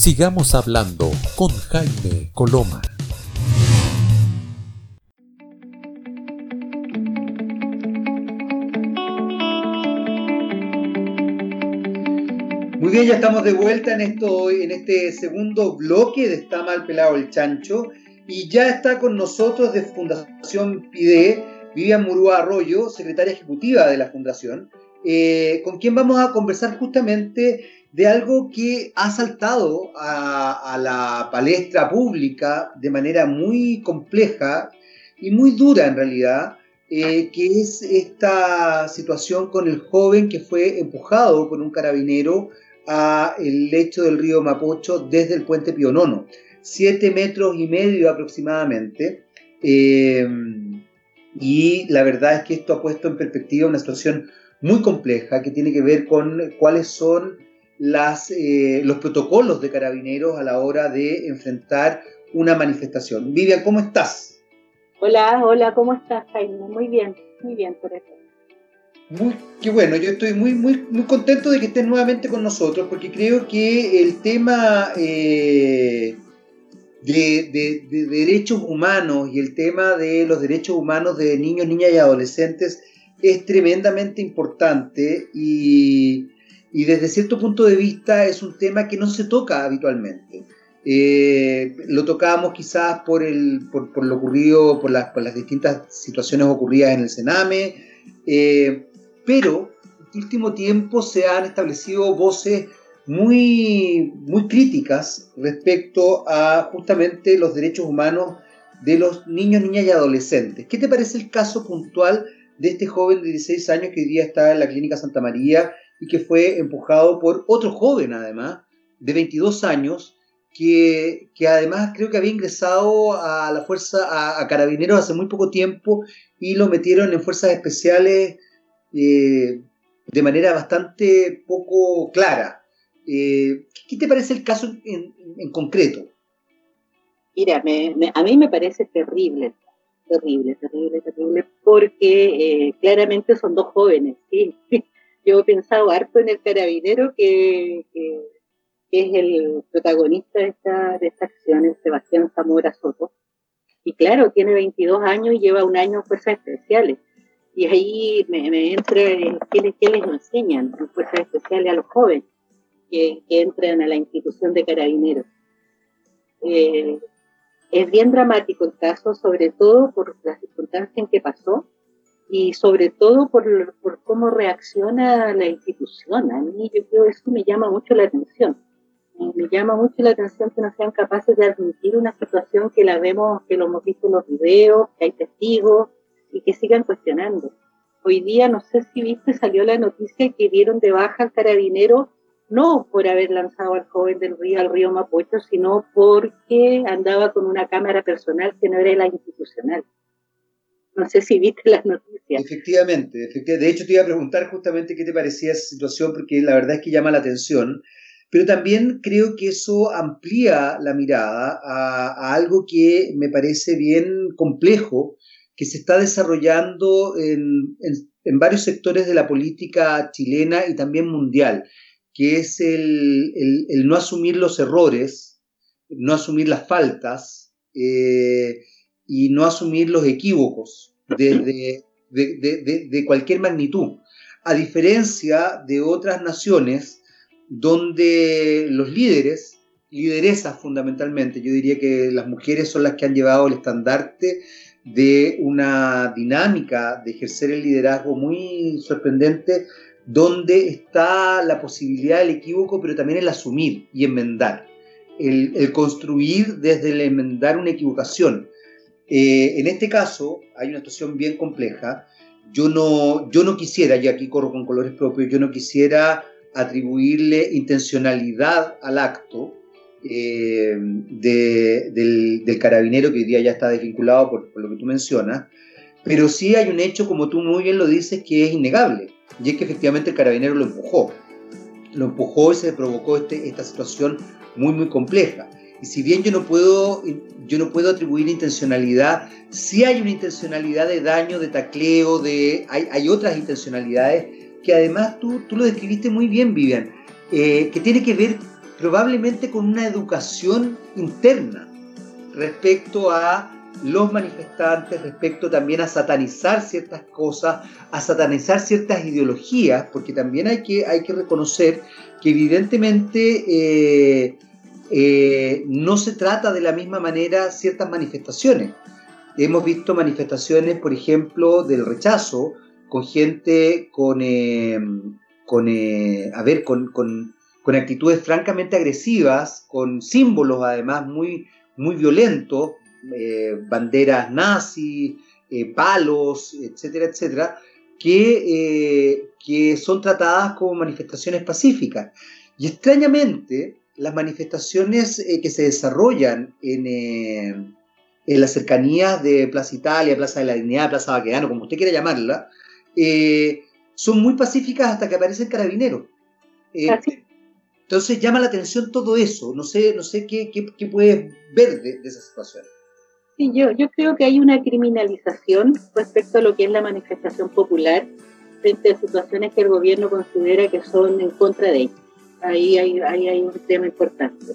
Sigamos hablando con Jaime Coloma. Muy bien, ya estamos de vuelta en, esto, en este segundo bloque de Está mal pelado el chancho y ya está con nosotros de Fundación PIDE Vivian Murúa Arroyo, secretaria ejecutiva de la Fundación, eh, con quien vamos a conversar justamente de algo que ha saltado a, la palestra pública de manera muy compleja y muy dura en realidad, eh, que es esta situación con el joven que fue empujado por un carabinero a el lecho del río Mapocho desde el puente Pionono, siete metros y medio aproximadamente. Eh, y la verdad es que esto ha puesto en perspectiva una situación muy compleja que tiene que ver con cuáles son las, eh, los protocolos de carabineros a la hora de enfrentar una manifestación. Vivian, ¿cómo estás? Hola, hola, ¿cómo estás, Jaime? Muy bien, muy bien por eso. Muy, qué bueno, yo estoy muy, muy, muy contento de que estés nuevamente con nosotros porque creo que el tema eh, de, derechos humanos y el tema de los derechos humanos de niños, niñas y adolescentes es tremendamente importante y, desde cierto punto de vista es un tema que no se toca habitualmente. Eh, lo tocábamos quizás por, el, por, lo ocurrido, por las, por las, distintas situaciones ocurridas en el Sename, eh, pero en último tiempo se han establecido voces muy, muy críticas respecto a justamente los derechos humanos de los niños, niñas y adolescentes. ¿Qué te parece el caso puntual de este joven de 16 años que hoy día está en la Clínica Santa María y que fue empujado por otro joven además, de 22 años, que, además creo que había ingresado a la fuerza, a, carabineros hace muy poco tiempo y lo metieron en fuerzas especiales eh, de manera bastante poco clara. Eh, ¿Qué te parece el caso en, concreto? Mira, a mí me parece terrible, terrible, terrible, terrible, porque eh, claramente son dos jóvenes, ¿sí? Yo he pensado harto en el carabinero que, es el protagonista de esta, de esta acción, el Sebastián Zamora Soto. Y claro, tiene 22 años y lleva un año en fuerzas especiales. Y ahí me, me entra, ¿qué les, qué les enseñan en fuerzas especiales a los jóvenes? que, entren a la institución de carabineros. Eh, es bien dramático el caso, sobre todo por las circunstancias en que pasó y sobre todo por, por cómo reacciona la institución. A mí yo creo que eso me llama mucho la atención. Me llama mucho la atención que no sean capaces de admitir una situación que la vemos, que lo hemos visto en los videos, que hay testigos y que sigan cuestionando. Hoy día, no sé si viste, salió la noticia que dieron de baja al carabinero no por haber lanzado al joven del río al río Mapocho, sino porque andaba con una cámara personal que no era la institucional. No sé si viste las noticias. Efectivamente, de hecho te iba a preguntar justamente qué te parecía esa situación, porque la verdad es que llama la atención, pero también creo que eso amplía la mirada a, algo que me parece bien complejo, que se está desarrollando en, en varios sectores de la política chilena y también mundial que es el, no asumir los errores, no asumir las faltas eh, y no asumir los equívocos de, de, cualquier magnitud. A diferencia de otras naciones donde los líderes, lideresas fundamentalmente, yo diría que las mujeres son las que han llevado el estandarte de una dinámica de ejercer el liderazgo muy sorprendente donde está la posibilidad del equívoco, pero también el asumir y enmendar, el, construir desde el enmendar una equivocación. Eh, en este caso hay una situación bien compleja. Yo no, yo no quisiera, y aquí corro con colores propios, yo no quisiera atribuirle intencionalidad al acto eh, del, carabinero que hoy día ya está desvinculado por, lo que tú mencionas, pero sí hay un hecho, como tú muy bien lo dices, que es innegable y es que efectivamente el carabinero lo empujó. Lo empujó y se provocó este, esta situación muy, muy compleja. Y si bien yo no puedo, yo no puedo atribuir intencionalidad, sí hay una intencionalidad de daño, de tacleo, de, hay, hay otras intencionalidades que además tú, tú lo describiste muy bien, Vivian, eh, que tiene que ver probablemente con una educación interna respecto a los manifestantes, respecto también a satanizar ciertas cosas, a satanizar ciertas ideologías, porque también hay que, hay que reconocer que evidentemente eh, eh, no se trata de la misma manera ciertas manifestaciones. Hemos visto manifestaciones, por ejemplo, del rechazo con gente con, eh, con a ver, con, con, con, actitudes francamente agresivas, con símbolos además muy, muy violentos, eh, banderas nazis, eh, palos, etcétera, etcétera, que, eh, que son tratadas como manifestaciones pacíficas. Y extrañamente, las manifestaciones que se desarrollan en, en las cercanías de Plaza Italia, Plaza de la Dignidad, Plaza Baquedano, como usted quiera llamarla, son muy pacíficas hasta que aparecen carabineros. entonces llama la atención todo eso. No sé, no sé qué, qué, qué puedes ver de, de esa situación. Sí, yo, yo creo que hay una criminalización respecto a lo que es la manifestación popular frente a situaciones que el gobierno considera que son en contra de ella. Ahí hay, ahí hay un tema importante.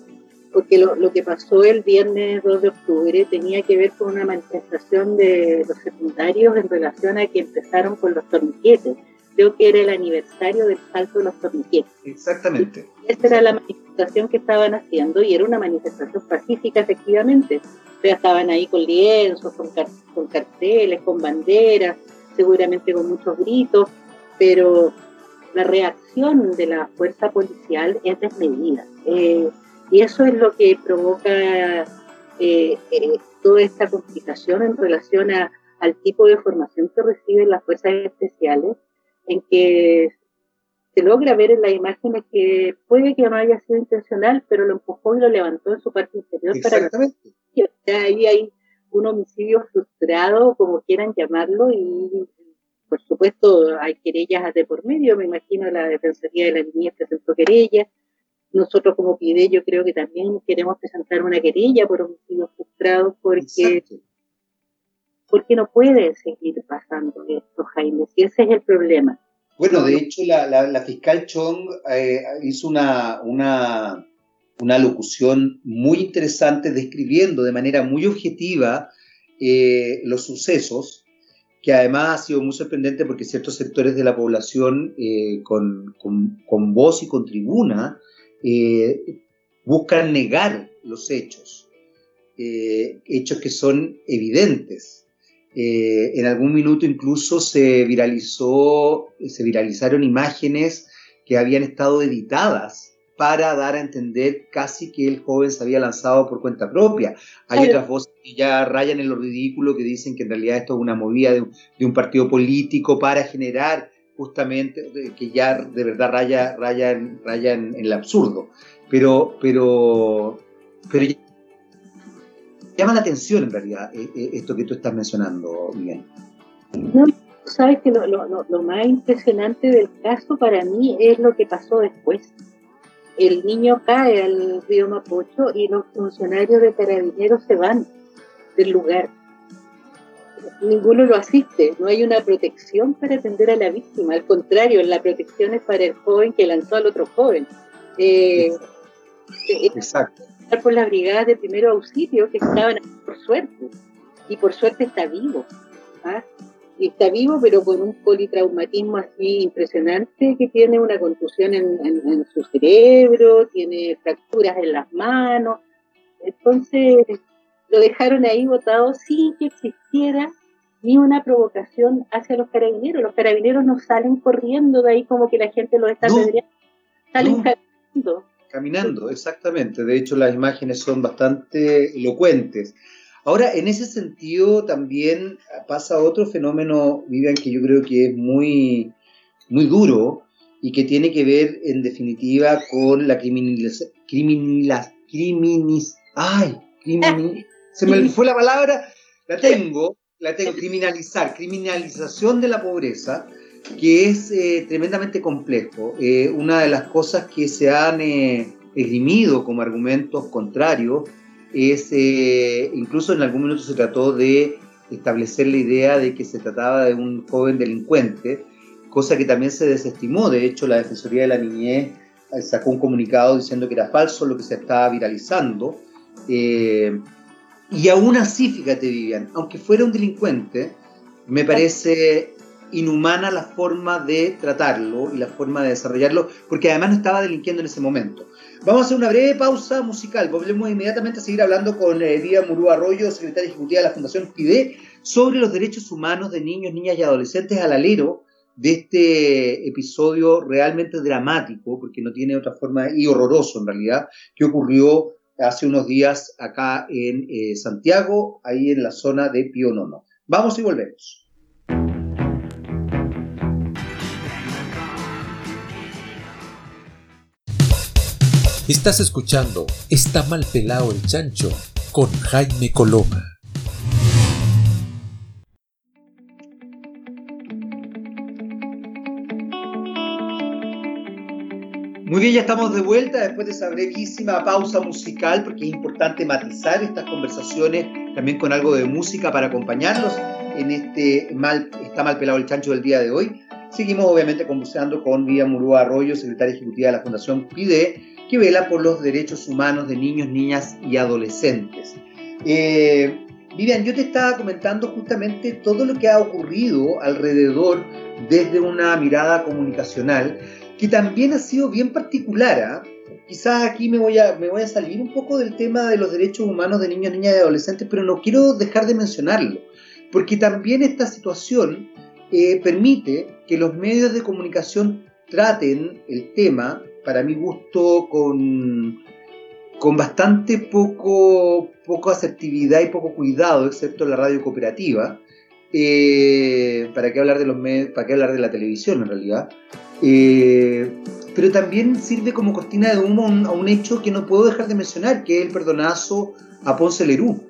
Porque lo, lo, que pasó el viernes 2 de octubre tenía que ver con una manifestación de los secundarios en relación a que empezaron con los torniquetes. Creo que era el aniversario del salto de los torniquetes. Exactamente. Y esa era la manifestación que estaban haciendo y era una manifestación pacífica, efectivamente estaban ahí con lienzos, con, con carteles, con banderas, seguramente con muchos gritos, pero la reacción de la fuerza policial es desmedida. Eh, y eso es lo que provoca eh, eh, toda esta complicación en relación a, al tipo de formación que reciben las fuerzas especiales, en que se logra ver en las imágenes que puede que no haya sido intencional, pero lo empujó y lo levantó en su parte inferior para ahí hay un homicidio frustrado, como quieran llamarlo, y por supuesto hay querellas de por medio, me imagino la Defensoría de la Niñez presentó querellas, nosotros como PIDE yo creo que también queremos presentar una querella por homicidios frustrados porque, porque no puede seguir pasando esto, Jaime, y ese es el problema. Bueno, de hecho la, la, fiscal Chong eh, hizo una, una una locución muy interesante describiendo de manera muy objetiva eh, los sucesos, que además ha sido muy sorprendente porque ciertos sectores de la población eh, con, con, voz y con tribuna eh, buscan negar los hechos, hechos que son evidentes. en algún minuto incluso se viralizó, se viralizaron imágenes que habían estado editadas para dar a entender casi que el joven se había lanzado por cuenta propia. Hay otras voces que ya rayan en lo ridículo, que dicen que en realidad esto es una movida de un, partido político para generar justamente, que ya de verdad raya, raya, en, raya en, el absurdo. Pero, pero, pero llama la atención en realidad eh, eh, esto que tú estás mencionando, Miguel. No, sabes que lo, lo, lo más impresionante del caso para mí es lo que pasó después el niño cae al río Mapocho y los funcionarios de carabineros se van del lugar. Ninguno lo asiste, no hay una protección para atender a la víctima, al contrario, la protección es para el joven que lanzó al otro joven. Eh, eh Exacto. Por las brigadas de primero auxilio que estaban por suerte, y por suerte está vivo. ¿ah? Y está vivo, pero con un politraumatismo así impresionante, que tiene una contusión en, su cerebro, tiene fracturas en las manos. Entonces lo dejaron ahí botado sin que existiera ni una provocación hacia los carabineros. Los carabineros no salen corriendo de ahí como que la gente lo está no, salen caminando. Caminando, exactamente. De hecho, las imágenes son bastante elocuentes. Ahora, en ese sentido también pasa otro fenómeno, Vivian, que yo creo que es muy, muy duro y que tiene que ver en definitiva con la criminalización. Criminis, ay, se me fue la palabra, la tengo, la tengo, criminalizar, criminalización de la pobreza, que es eh, tremendamente complejo. Eh, una de las cosas que se han eh, esgrimido como argumentos contrarios es, eh, incluso en algún momento se trató de establecer la idea de que se trataba de un joven delincuente, cosa que también se desestimó. De hecho, la Defensoría de la Niñez sacó un comunicado diciendo que era falso lo que se estaba viralizando. Eh, y aún así, fíjate, Vivian, aunque fuera un delincuente, me parece inhumana la forma de tratarlo y la forma de desarrollarlo, porque además no estaba delinquiendo en ese momento. Vamos a hacer una breve pausa musical. Volvemos inmediatamente a seguir hablando con eh, Murú Arroyo, secretaria ejecutiva de la Fundación PIDE, sobre los derechos humanos de niños, niñas y adolescentes al alero de este episodio realmente dramático, porque no tiene otra forma, y horroroso en realidad, que ocurrió hace unos días acá en eh, Santiago, ahí en la zona de Pionono. Vamos y volvemos. Estás escuchando Está mal pelado el chancho con Jaime Coloma. Muy bien, ya estamos de vuelta después de esa brevísima pausa musical, porque es importante matizar estas conversaciones también con algo de música para acompañarlos en este mal, está mal pelado el chancho del día de hoy. Seguimos obviamente conversando con Vía Murúa Arroyo, secretaria ejecutiva de la Fundación PIDE, que vela por los derechos humanos de niños, niñas y adolescentes. Eh, Vivian, yo te estaba comentando justamente todo lo que ha ocurrido alrededor desde una mirada comunicacional, que también ha sido bien particular. ¿ah? Quizás aquí me voy, a, me voy a salir un poco del tema de los derechos humanos de niños, niñas y adolescentes, pero no quiero dejar de mencionarlo, porque también esta situación eh, permite que los medios de comunicación traten el tema para mi gusto, con, con bastante poco, poco asertividad y poco cuidado, excepto la radio cooperativa. Eh, ¿Para qué hablar de los ¿Para qué hablar de la televisión en realidad? Eh, pero también sirve como cortina de humo a un, hecho que no puedo dejar de mencionar, que es el perdonazo a Ponce Lerú.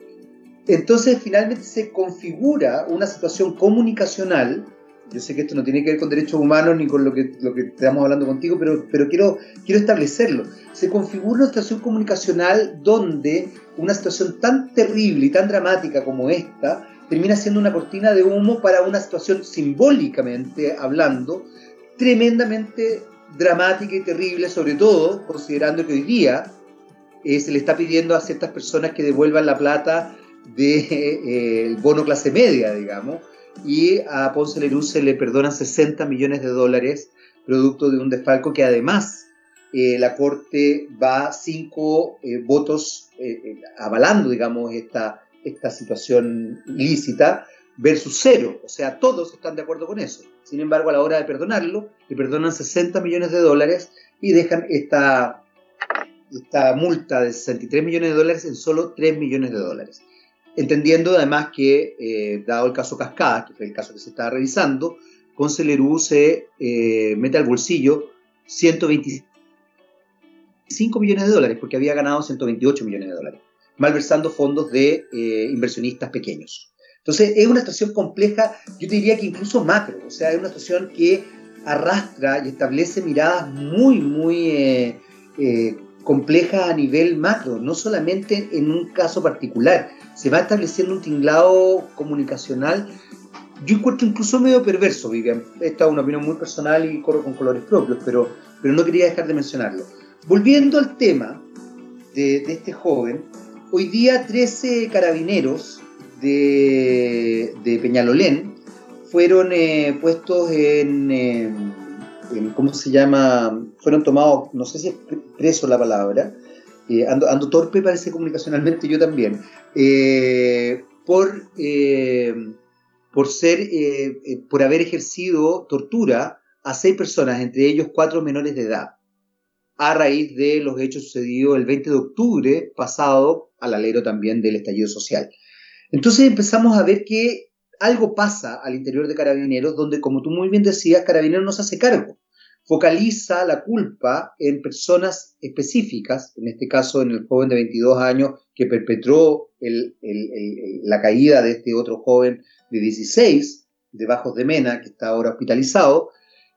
Entonces finalmente se configura una situación comunicacional yo sé que esto no tiene que ver con derechos humanos ni con lo que, lo que estamos hablando contigo, pero, pero quiero, quiero establecerlo. Se configura una situación comunicacional donde una situación tan terrible y tan dramática como esta termina siendo una cortina de humo para una situación simbólicamente hablando tremendamente dramática y terrible, sobre todo considerando que hoy día eh, se le está pidiendo a ciertas personas que devuelvan la plata del de, eh, bono clase media, digamos, y a Ponce Lerú se le perdonan 60 millones de dólares producto de un desfalco que además eh, la Corte va cinco eh, votos eh, avalando, digamos, esta, esta situación lícita versus cero. O sea, todos están de acuerdo con eso. Sin embargo, a la hora de perdonarlo, le perdonan 60 millones de dólares y dejan esta, esta multa de 63 millones de dólares en solo 3 millones de dólares entendiendo además que, eh, dado el caso Cascada, que fue el caso que se estaba revisando, con Celerú se eh, mete al bolsillo 125 millones de dólares, porque había ganado 128 millones de dólares, malversando fondos de eh, inversionistas pequeños. Entonces es una situación compleja, yo te diría que incluso macro, o sea, es una situación que arrastra y establece miradas muy, muy complejas a nivel macro, no solamente en un caso particular, se va estableciendo un tinglado comunicacional. Yo encuentro incluso medio perverso, Vivian. Esta es una opinión muy personal y corro con colores propios, pero, pero no quería dejar de mencionarlo. Volviendo al tema de, este joven, hoy día 13 carabineros de, Peñalolén fueron eh, puestos en, en, ¿cómo se llama? Fueron tomados, no sé si es preso la palabra, eh, ando, torpe parece comunicacionalmente yo también, eh, por, eh, por ser, por haber ejercido tortura a seis personas, entre ellos cuatro menores de edad, a raíz de los hechos sucedidos el 20 de octubre pasado, al alero también del estallido social. Entonces empezamos a ver que algo pasa al interior de Carabineros, donde, como tú muy bien decías, Carabineros no se hace cargo focaliza la culpa en personas específicas, en este caso en el joven de 22 años que perpetró la caída de este otro joven de 16, de Bajos de Mena, que está ahora hospitalizado,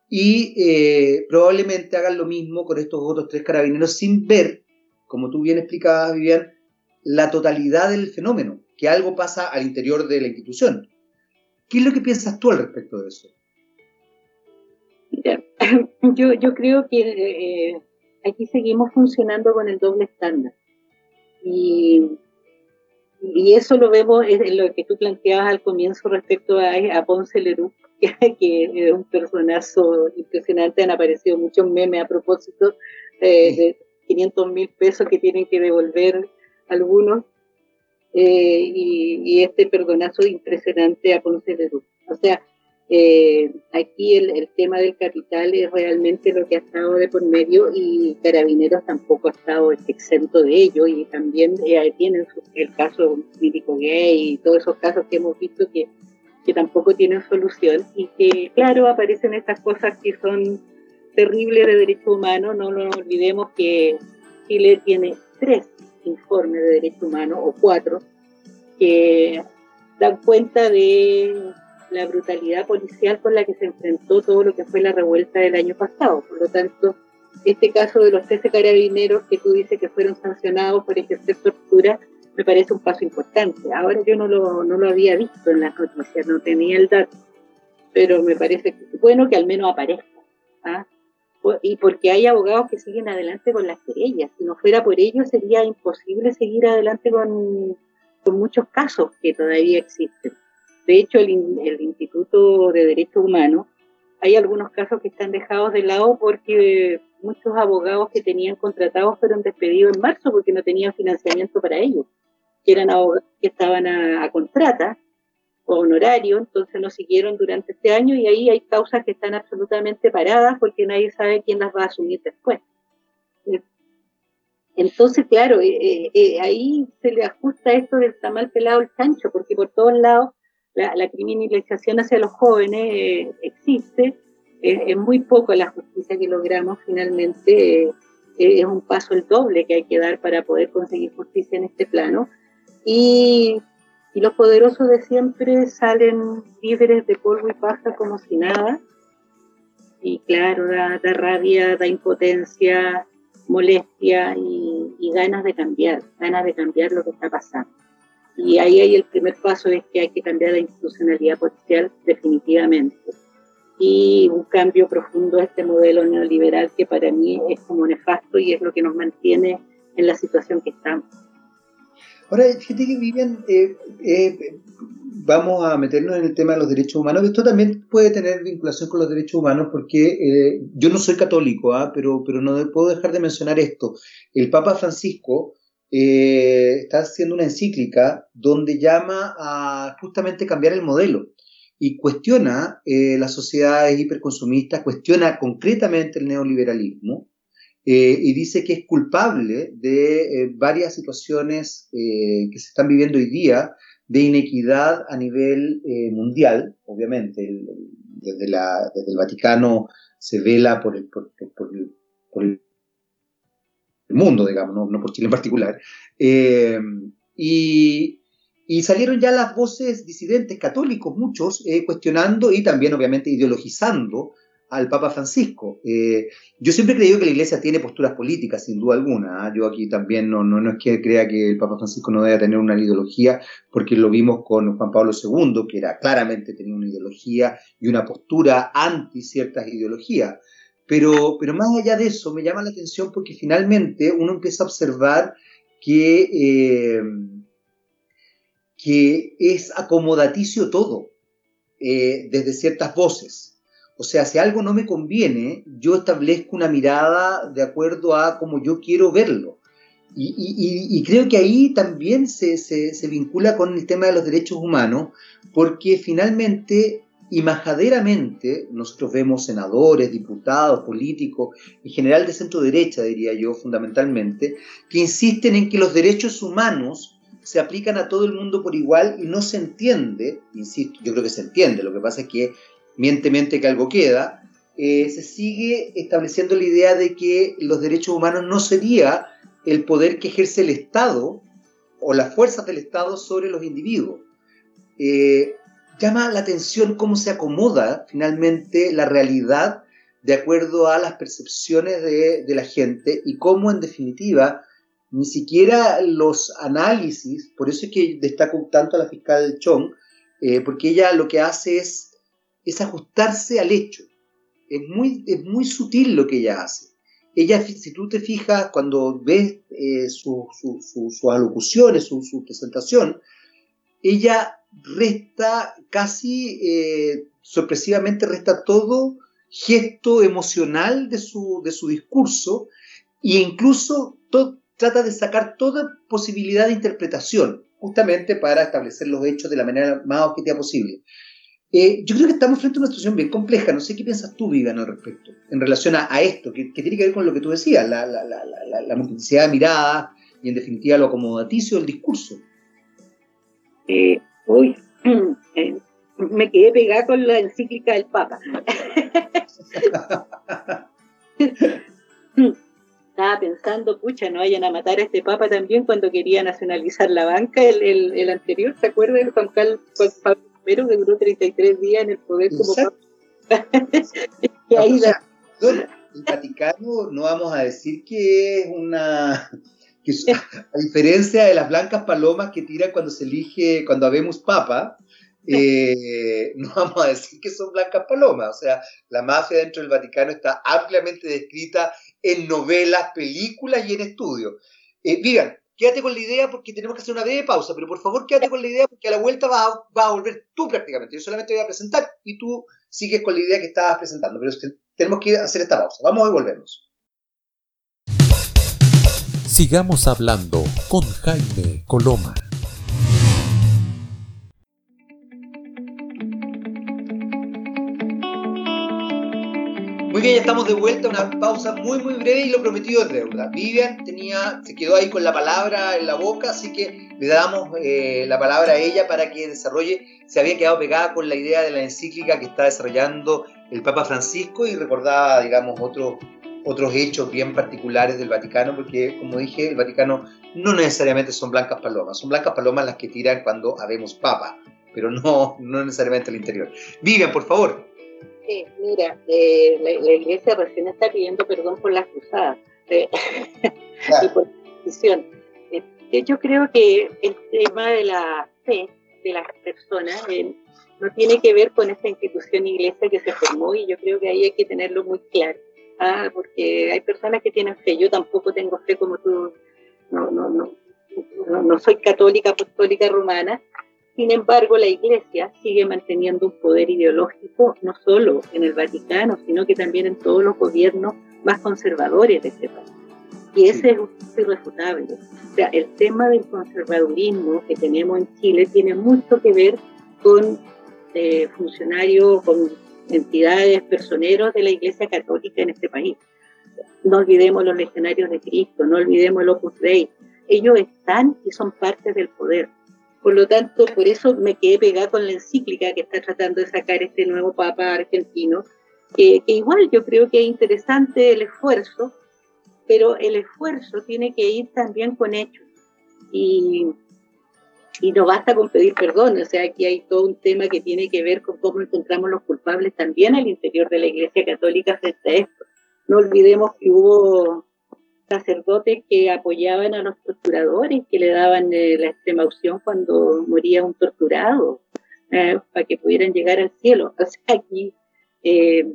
y eh, probablemente hagan lo mismo con estos otros tres carabineros sin ver, como tú bien explicabas, Vivian, la totalidad del fenómeno, que algo pasa al interior de la institución. ¿Qué es lo que piensas tú al respecto de eso? yo, yo creo que eh, aquí seguimos funcionando con el doble estándar. Y, y eso lo vemos en lo que tú planteabas al comienzo respecto a, a Ponce Leroux, que, es un personazo impresionante, han aparecido muchos memes a propósito eh, de 500 mil pesos que tienen que devolver algunos, eh, y, y, este perdonazo impresionante a Ponce Leroux. O sea, eh, aquí el, tema del capital es realmente lo que ha estado de por medio y Carabineros tampoco ha estado exento de ello y también eh, tienen el caso mítico gay y todos esos casos que hemos visto que, que tampoco tienen solución y que claro aparecen estas cosas que son terribles de derechos humanos, no nos olvidemos que Chile tiene tres informes de derechos humanos o cuatro que dan cuenta de la brutalidad policial con la que se enfrentó todo lo que fue la revuelta del año pasado. Por lo tanto, este caso de los 13 carabineros que tú dices que fueron sancionados por ejercer tortura, me parece un paso importante. Ahora yo no lo, no lo había visto en las noticias, no tenía el dato, pero me parece bueno que al menos aparezca. ¿ah? Y porque hay abogados que siguen adelante con las querellas. Si no fuera por ello, sería imposible seguir adelante con, con muchos casos que todavía existen. De hecho, el, Instituto de Derechos Humanos, hay algunos casos que están dejados de lado porque muchos abogados que tenían contratados fueron despedidos en marzo porque no tenían financiamiento para ellos, que eran abogados que estaban a, contrata o honorario, entonces no siguieron durante este año y ahí hay causas que están absolutamente paradas porque nadie sabe quién las va a asumir después. Entonces, claro, eh, eh, eh, ahí se le ajusta esto del tamal pelado el chancho, porque por todos lados la, criminalización hacia los jóvenes eh, existe, es muy poco la justicia que logramos finalmente, eh, es un paso el doble que hay que dar para poder conseguir justicia en este plano. Y, y los poderosos de siempre salen libres de polvo y paja como si nada. Y claro, da, rabia, da impotencia, molestia y, y ganas de cambiar, ganas de cambiar lo que está pasando. Y ahí hay el primer paso es que hay que cambiar la institucionalidad policial definitivamente. Y un cambio profundo a este modelo neoliberal que para mí es como nefasto y es lo que nos mantiene en la situación que estamos. Ahora, fíjate que Vivian, eh, eh, vamos a meternos en el tema de los derechos humanos. Esto también puede tener vinculación con los derechos humanos porque eh, yo no soy católico, ¿ah? pero, pero no puedo dejar de mencionar esto. El Papa Francisco eh, está haciendo una encíclica donde llama a justamente cambiar el modelo y cuestiona eh, las sociedades hiperconsumistas, cuestiona concretamente el neoliberalismo eh, y dice que es culpable de varias situaciones que se están viviendo hoy día de inequidad a nivel mundial, obviamente. desde, el Vaticano se vela por por el mundo, digamos, no, por Chile en particular. Eh, y, salieron ya las voces disidentes católicos, muchos, eh, cuestionando y también obviamente ideologizando al Papa Francisco. Eh, yo siempre he creído que la Iglesia tiene posturas políticas, sin duda alguna. ¿ah? Yo aquí también no, es que crea que el Papa Francisco no deba tener una ideología, porque lo vimos con Juan Pablo II, que era claramente tenía una ideología y una postura anti ciertas ideologías. Pero, pero más allá de eso, me llama la atención porque finalmente uno empieza a observar que, eh, que es acomodaticio todo, eh, desde ciertas voces. O sea, si algo no me conviene, yo establezco una mirada de acuerdo a cómo yo quiero verlo. Y, creo que ahí también se, se, vincula con el tema de los derechos humanos, porque finalmente y majaderamente nosotros vemos senadores, diputados, políticos, en general de centro derecha, diría yo, fundamentalmente, que insisten en que los derechos humanos se aplican a todo el mundo por igual y no se entiende, insisto, yo creo que se entiende, lo que pasa es que miente, miente que algo queda, eh, se sigue estableciendo la idea de que los derechos humanos no sería el poder que ejerce el Estado o las fuerzas del Estado sobre los individuos. Eh, llama la atención cómo se acomoda finalmente la realidad de acuerdo a las percepciones de, la gente y cómo en definitiva ni siquiera los análisis, por eso es que destaco tanto a la fiscal Chong, eh, porque ella lo que hace es, es ajustarse al hecho. Es muy, es muy sutil lo que ella hace. ella, si tú te fijas, cuando ves eh, sus alocuciones, su, presentación, ella resta casi, eh, sorpresivamente resta todo gesto emocional de su, de su discurso e incluso trata de sacar toda posibilidad de interpretación, justamente para establecer los hechos de la manera más objetiva posible. Eh, yo creo que estamos frente a una situación bien compleja. No sé qué piensas tú, Vivian, al respecto, en relación a, esto, que, tiene que ver con lo que tú decías, la, la, multiplicidad de miradas y, en definitiva, lo acomodaticio del discurso. Eh, uy, eh, me quedé pegada con la encíclica del Papa. Estaba pensando, pucha, no vayan a matar a este Papa también cuando quería nacionalizar la banca, el, el, anterior, ¿se acuerdan? Juan Carlos Pablo pero que duró 33 días en el poder como y ahí el Vaticano no vamos a decir que es una que a diferencia de las blancas palomas que tiran cuando se elige cuando habemos papa eh, no vamos a decir que son blancas palomas o sea la mafia dentro del Vaticano está ampliamente descrita en novelas películas y en estudios eh, digan quédate con la idea porque tenemos que hacer una breve pausa, pero por favor quédate con la idea porque a la vuelta vas a, a volver tú prácticamente. Yo solamente voy a presentar y tú sigues con la idea que estabas presentando, pero tenemos que hacer esta pausa. Vamos y volvemos. Sigamos hablando con Jaime Coloma. Muy bien, ya estamos de vuelta, una pausa muy muy breve y lo prometido es deuda. Vivian tenía, se quedó ahí con la palabra en la boca, así que le damos eh, la palabra a ella para que desarrolle, se había quedado pegada con la idea de la encíclica que está desarrollando el Papa Francisco y recordaba, digamos, otros otros hechos bien particulares del Vaticano, porque como dije, el Vaticano no necesariamente son blancas palomas, son blancas palomas las que tiran cuando habemos papa, pero no, no necesariamente el interior. Vivian, por favor. Sí, mira, eh, la, iglesia recién está pidiendo perdón por las cruzadas eh, y por la decisión. Eh, yo creo que el tema de la fe de las personas no tiene que ver con esta institución iglesia que se formó y yo creo que ahí hay que tenerlo muy claro. Ah, porque hay personas que tienen fe, yo tampoco tengo fe como tú, no, no, no, no, no soy católica, apostólica romana, sin embargo, la Iglesia sigue manteniendo un poder ideológico no solo en el Vaticano, sino que también en todos los gobiernos más conservadores de este país. Y ese es irrefutable. O sea, el tema del conservadurismo que tenemos en Chile tiene mucho que ver con eh, funcionarios, con entidades, personeros de la Iglesia Católica en este país. No olvidemos los legionarios de Cristo, no olvidemos el Opus Dei. Ellos están y son parte del poder por lo tanto, por eso me quedé pegada con la encíclica que está tratando de sacar este nuevo Papa argentino, que igual yo creo que es interesante el esfuerzo, pero el esfuerzo tiene que ir también con hechos. Y, y no basta con pedir perdón, o sea, aquí hay todo un tema que tiene que ver con cómo encontramos los culpables también al interior de la Iglesia Católica frente a esto. No olvidemos que hubo sacerdotes que apoyaban a los torturadores, que le daban eh, la extrema opción cuando moría un torturado, eh, para que pudieran llegar al cielo. O sea, aquí eh,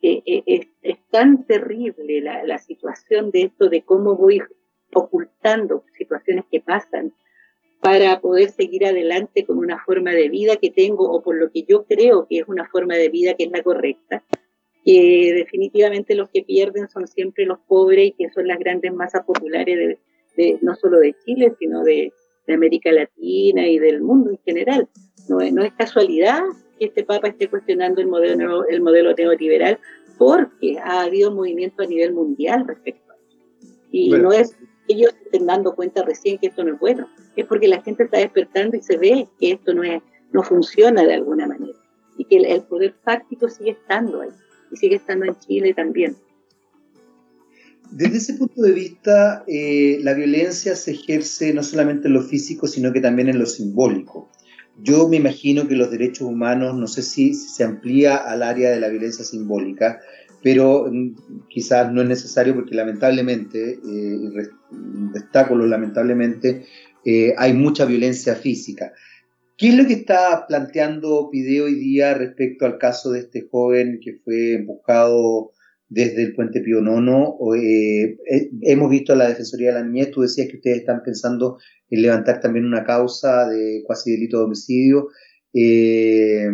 es, tan terrible la, la, situación de esto, de cómo voy ocultando situaciones que pasan para poder seguir adelante con una forma de vida que tengo o por lo que yo creo que es una forma de vida que es la correcta que definitivamente los que pierden son siempre los pobres y que son las grandes masas populares de, no solo de Chile, sino de, América Latina y del mundo en general. No, no, es casualidad que este Papa esté cuestionando el modelo, el modelo neoliberal porque ha habido movimiento a nivel mundial respecto a eso. Y no es ellos estén dando cuenta recién que esto no es bueno, es porque la gente está despertando y se ve que esto no, es, no funciona de alguna manera y que el poder fáctico sigue estando ahí y sigue estando en Chile también. Desde ese punto de vista, eh, la violencia se ejerce no solamente en lo físico, sino que también en lo simbólico. Yo me imagino que los derechos humanos, no sé si, se amplía al área de la violencia simbólica, pero mm, quizás no es necesario porque lamentablemente, eh, destaco lamentablemente, eh, hay mucha violencia física. ¿Qué es lo que está planteando Pide hoy día respecto al caso de este joven que fue buscado desde el Puente Pío Nono. Eh, eh, hemos visto a la Defensoría de la Niñez, tú decías que ustedes están pensando en levantar también una causa de cuasi delito de homicidio. Eh,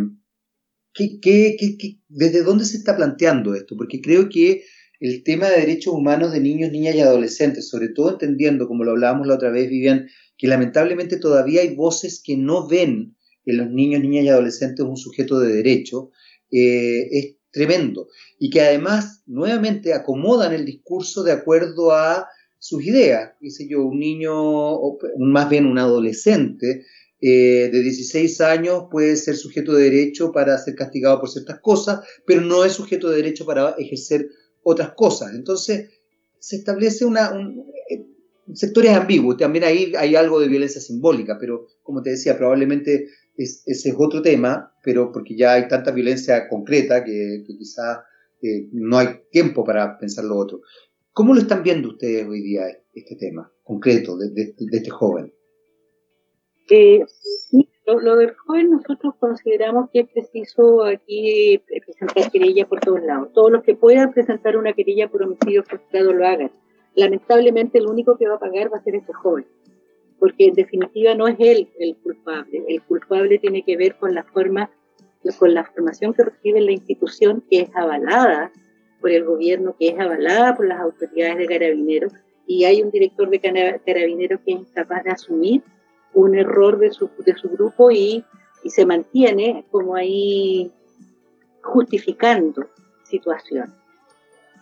desde dónde se está planteando esto? Porque creo que el tema de derechos humanos de niños, niñas y adolescentes, sobre todo entendiendo, como lo hablábamos la otra vez, Vivian, que lamentablemente todavía hay voces que no ven en los niños, niñas y adolescentes un sujeto de derecho, es tremendo. Y que además, nuevamente, acomodan el discurso de acuerdo a sus ideas. Dice yo, un niño, o más bien un adolescente eh, de 16 años puede ser sujeto de derecho para ser castigado por ciertas cosas, pero no es sujeto de derecho para ejercer otras cosas. Entonces, se establece una, un, eh, sectores ambiguos. También ahí hay algo de violencia simbólica, pero como te decía, probablemente ese es otro tema, pero porque ya hay tanta violencia concreta que, quizás eh, no hay tiempo para pensar lo otro. ¿Cómo lo están viendo ustedes hoy día este tema concreto de, este joven? Eh, lo, del joven nosotros consideramos que es preciso aquí presentar querella por todos lados. Todos los que puedan presentar una querella por homicidio frustrado lo hagan. Lamentablemente el único que va a pagar va a ser ese joven porque en definitiva no es él el culpable. El culpable tiene que ver con la forma, con la formación que recibe la institución, que es avalada por el gobierno, que es avalada por las autoridades de carabineros, y hay un director de carabineros que es incapaz de asumir un error de su, de su grupo y, y se mantiene como ahí justificando situaciones.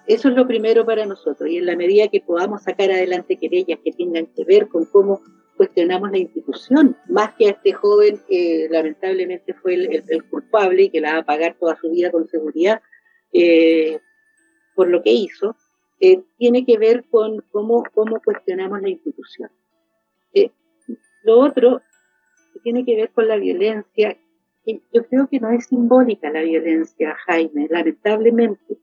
Eso es lo primero para nosotros y en la medida que podamos sacar adelante querellas que tengan que ver con cómo cuestionamos la institución, más que a este joven que lamentablemente fue el, culpable y que la va a pagar toda su vida con seguridad eh, por lo que hizo, eh, tiene que ver con cómo, cómo cuestionamos la institución. Eh, lo otro tiene que ver con la violencia. Yo creo que no es simbólica la violencia, Jaime, lamentablemente.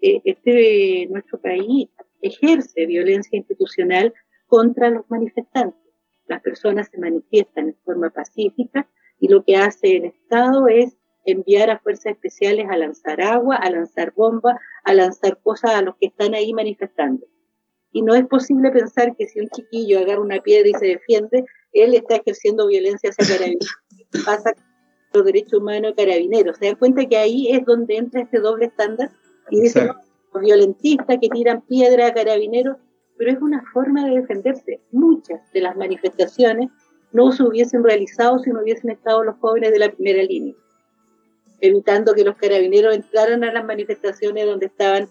este, nuestro país ejerce violencia institucional contra los manifestantes. Las personas se manifiestan en forma pacífica y lo que hace el Estado es enviar a fuerzas especiales a lanzar agua, a lanzar bombas, a lanzar cosas a los que están ahí manifestando. Y no es posible pensar que si un chiquillo agarra una piedra y se defiende, él está ejerciendo violencia hacia carabineros. Pasa con los derechos humanos carabineros. Se dan cuenta que ahí es donde entra este doble estándar y dicen, los violentistas que tiran piedra a carabineros pero es una forma de defenderse. Muchas de las manifestaciones no se hubiesen realizado si no hubiesen estado los jóvenes de la primera línea, evitando que los carabineros entraran a las manifestaciones donde estaban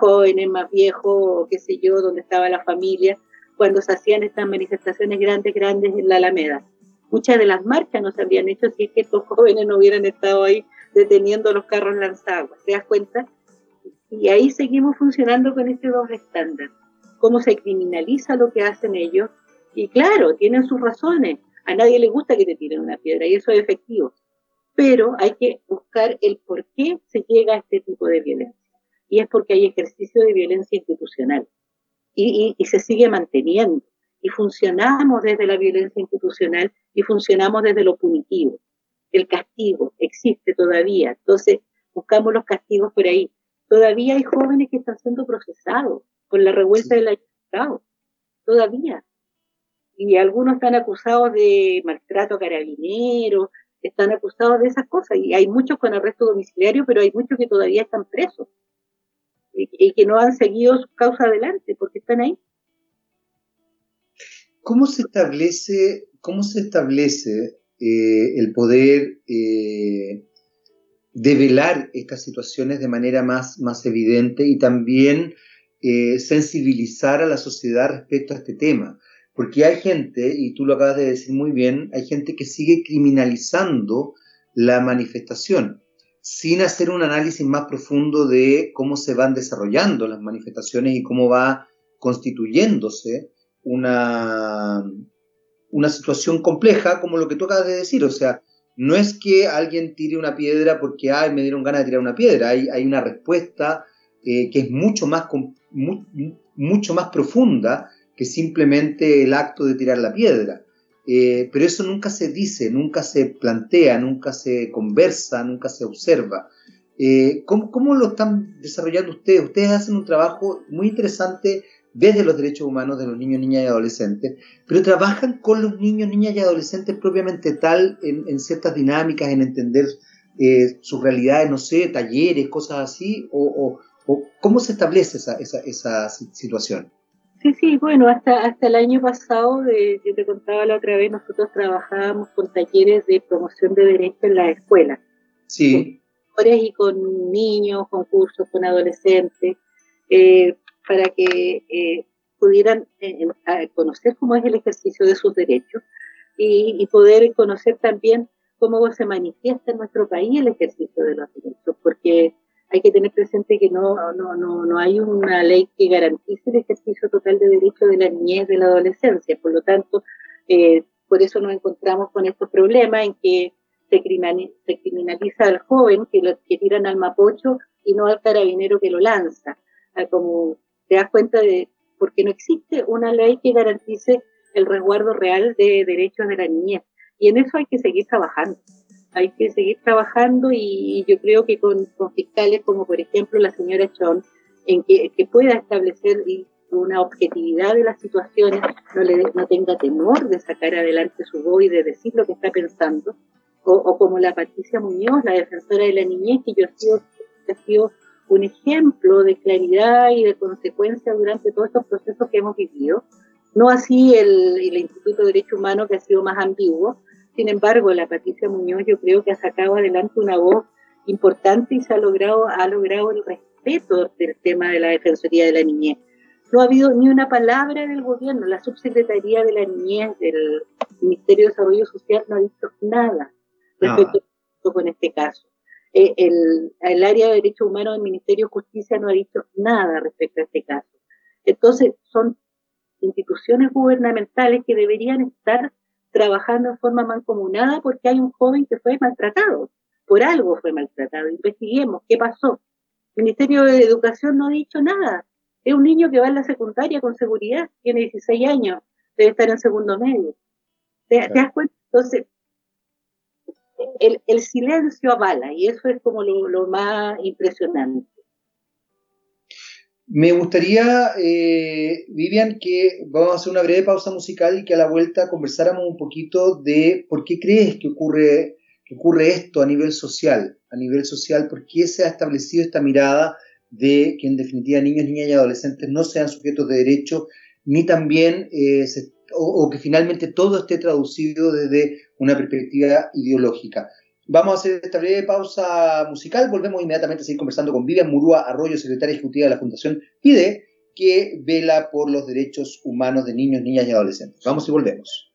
jóvenes más viejos o qué sé yo, donde estaba la familia, cuando se hacían estas manifestaciones grandes, grandes en la Alameda. Muchas de las marchas no se habrían hecho si es que estos jóvenes no hubieran estado ahí deteniendo los carros lanzados. ¿Te das cuenta? Y ahí seguimos funcionando con este doble estándar cómo se criminaliza lo que hacen ellos. Y claro, tienen sus razones. A nadie le gusta que te tiren una piedra y eso es efectivo. Pero hay que buscar el por qué se llega a este tipo de violencia. Y es porque hay ejercicio de violencia institucional. Y, y se sigue manteniendo. Y funcionamos desde la violencia institucional y funcionamos desde lo punitivo. El castigo existe todavía. Entonces, buscamos los castigos por ahí. Todavía hay jóvenes que están siendo procesados con la revuelta del año todavía. Y algunos están acusados de maltrato a carabineros, están acusados de esas cosas. Y hay muchos con arresto domiciliario, pero hay muchos que todavía están presos y, que no han seguido su causa adelante porque están ahí. ¿Cómo se establece, cómo se establece eh, el poder eh, develar estas situaciones de manera más, más evidente y también eh, sensibilizar a la sociedad respecto a este tema. Porque hay gente, y tú lo acabas de decir muy bien, hay gente que sigue criminalizando la manifestación sin hacer un análisis más profundo de cómo se van desarrollando las manifestaciones y cómo va constituyéndose una, una situación compleja como lo que tú acabas de decir. O sea, no es que alguien tire una piedra porque Ay, me dieron ganas de tirar una piedra, hay, hay una respuesta eh, que es mucho más, mucho más profunda que simplemente el acto de tirar la piedra. Eh, pero eso nunca se dice, nunca se plantea, nunca se conversa, nunca se observa. Eh, ¿cómo, lo están desarrollando ustedes? Ustedes hacen un trabajo muy interesante desde los derechos humanos de los niños, niñas y adolescentes, pero trabajan con los niños, niñas y adolescentes propiamente tal en, ciertas dinámicas, en entender eh, sus realidades, no sé, talleres, cosas así, o, cómo se establece esa, esa, esa, situación. Sí, sí, bueno, hasta, hasta el año pasado, yo te contaba la otra vez, nosotros trabajábamos con talleres de promoción de derechos en las escuelas. Sí y con niños, con cursos, con adolescentes, eh, para que eh, pudieran eh, conocer cómo es el ejercicio de sus derechos y, poder conocer también cómo se manifiesta en nuestro país el ejercicio de los derechos, porque hay que tener presente que no, no, no, no hay una ley que garantice el ejercicio total de derechos de la niñez, de la adolescencia, por lo tanto, por eso nos encontramos con estos problemas en que se, criminaliza al joven que, lo, que tiran al mapocho y no al carabinero que lo lanza. Ah, como te das cuenta de, porque no existe una ley que garantice el resguardo real de derechos de la niñez. Y en eso hay que seguir trabajando. Hay que seguir trabajando y, yo creo que con, fiscales como por ejemplo la señora Chon, en que, pueda establecer una objetividad de las situaciones, no, le, no tenga temor de sacar adelante su voz y de decir lo que está pensando, o, como la Patricia Muñoz, la defensora de la niñez, que yo he sido, he sido un ejemplo de claridad y de consecuencia durante todos estos procesos que hemos vivido. No así el, el Instituto de Derecho Humano, que ha sido más ambiguo. Sin embargo, la Patricia Muñoz yo creo que ha sacado adelante una voz importante y se ha logrado, ha logrado el respeto del tema de la Defensoría de la Niñez. No ha habido ni una palabra del gobierno, la Subsecretaría de la Niñez del Ministerio de Desarrollo Social no ha dicho nada respecto con este caso. Eh, el, el, área de derechos humanos del Ministerio de Justicia no ha dicho nada respecto a este caso. Entonces, son instituciones gubernamentales que deberían estar trabajando en forma mancomunada porque hay un joven que fue maltratado. Por algo fue maltratado. Investiguemos qué pasó. El Ministerio de Educación no ha dicho nada. Es un niño que va a la secundaria con seguridad, tiene 16 años, debe estar en segundo medio. ¿Te, ¿te das cuenta? Entonces, el, silencio avala y eso es como lo, más impresionante. Me gustaría, eh, Vivian, que vamos a hacer una breve pausa musical y que a la vuelta conversáramos un poquito de por qué crees que ocurre, que ocurre esto a nivel social, a nivel social, por qué se ha establecido esta mirada de que en definitiva niños, niñas y adolescentes no sean sujetos de derecho, ni también eh, o, que finalmente todo esté traducido desde una perspectiva ideológica. Vamos a hacer esta breve pausa musical, volvemos inmediatamente a seguir conversando con Vivian Murúa Arroyo, secretaria ejecutiva de la Fundación PIDE, que vela por los derechos humanos de niños, niñas y adolescentes. Vamos y volvemos.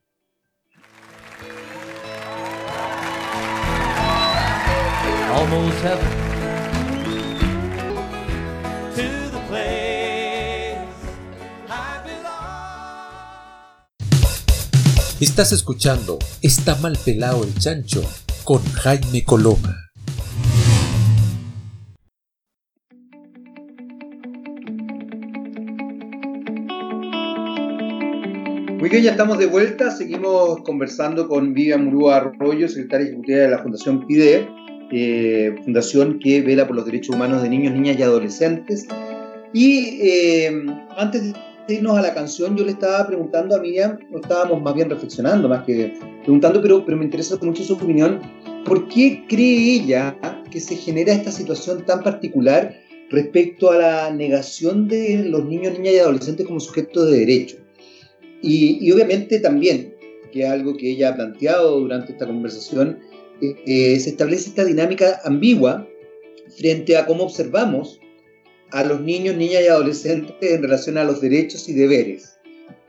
Estás escuchando Está mal pelado el chancho con Jaime Coloma. Muy bien, ya estamos de vuelta. Seguimos conversando con Vivian Murúa Arroyo, secretaria ejecutiva de la Fundación PIDE, eh, fundación que vela por los derechos humanos de niños, niñas y adolescentes. Y eh, antes irnos a la canción, yo le estaba preguntando a Miriam, no estábamos más bien reflexionando, más que preguntando, pero, pero me interesa mucho su opinión, ¿por qué cree ella que se genera esta situación tan particular respecto a la negación de los niños, niñas y adolescentes como sujetos de derecho? Y, obviamente también, que es algo que ella ha planteado durante esta conversación, eh, eh, se establece esta dinámica ambigua frente a cómo observamos a los niños, niñas y adolescentes en relación a los derechos y deberes.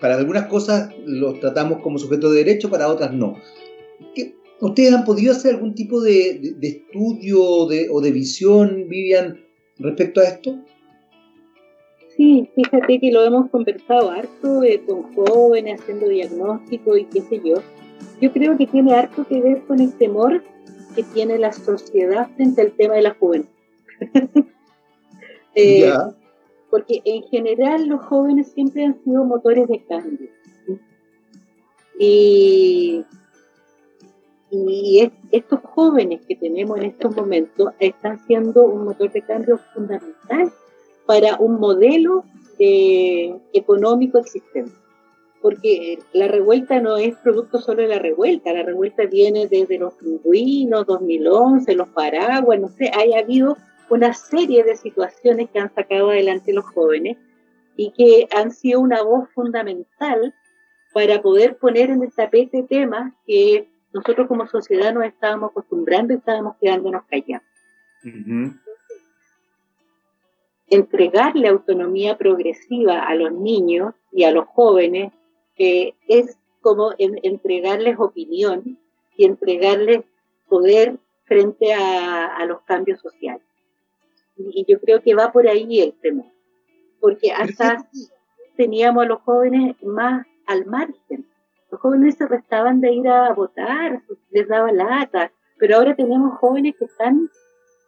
Para algunas cosas los tratamos como sujetos de derecho, para otras no. ¿Ustedes han podido hacer algún tipo de, estudio o de visión, Vivian, respecto a esto? Sí, fíjate que lo hemos conversado harto eh, con jóvenes haciendo diagnóstico y qué sé yo. Yo creo que tiene harto que ver con el temor que tiene la sociedad frente al tema de la juventud. Eh, porque en general los jóvenes siempre han sido motores de cambio. Y, Y estos jóvenes que tenemos en estos momentos están siendo un motor de cambio fundamental para un modelo económico existente. Porque la revuelta no es producto solo de la revuelta, la revuelta viene desde los pingüinos, 2011, los paraguas, no sé, haya habido una serie de situaciones que han sacado adelante los jóvenes y que han sido una voz fundamental para poder poner en el tapete temas que nosotros como sociedad nos estábamos acostumbrando y estábamos quedándonos callados. entregarle autonomía progresiva a los niños y a los jóvenes eh, es como entregarles opinión y entregarles poder frente a, los cambios sociales. Y, yo creo que va por ahí el temor porque hasta teníamos a los jóvenes más al margen. Los jóvenes se restaban de ir a votar, les daba lata, pero ahora tenemos jóvenes que están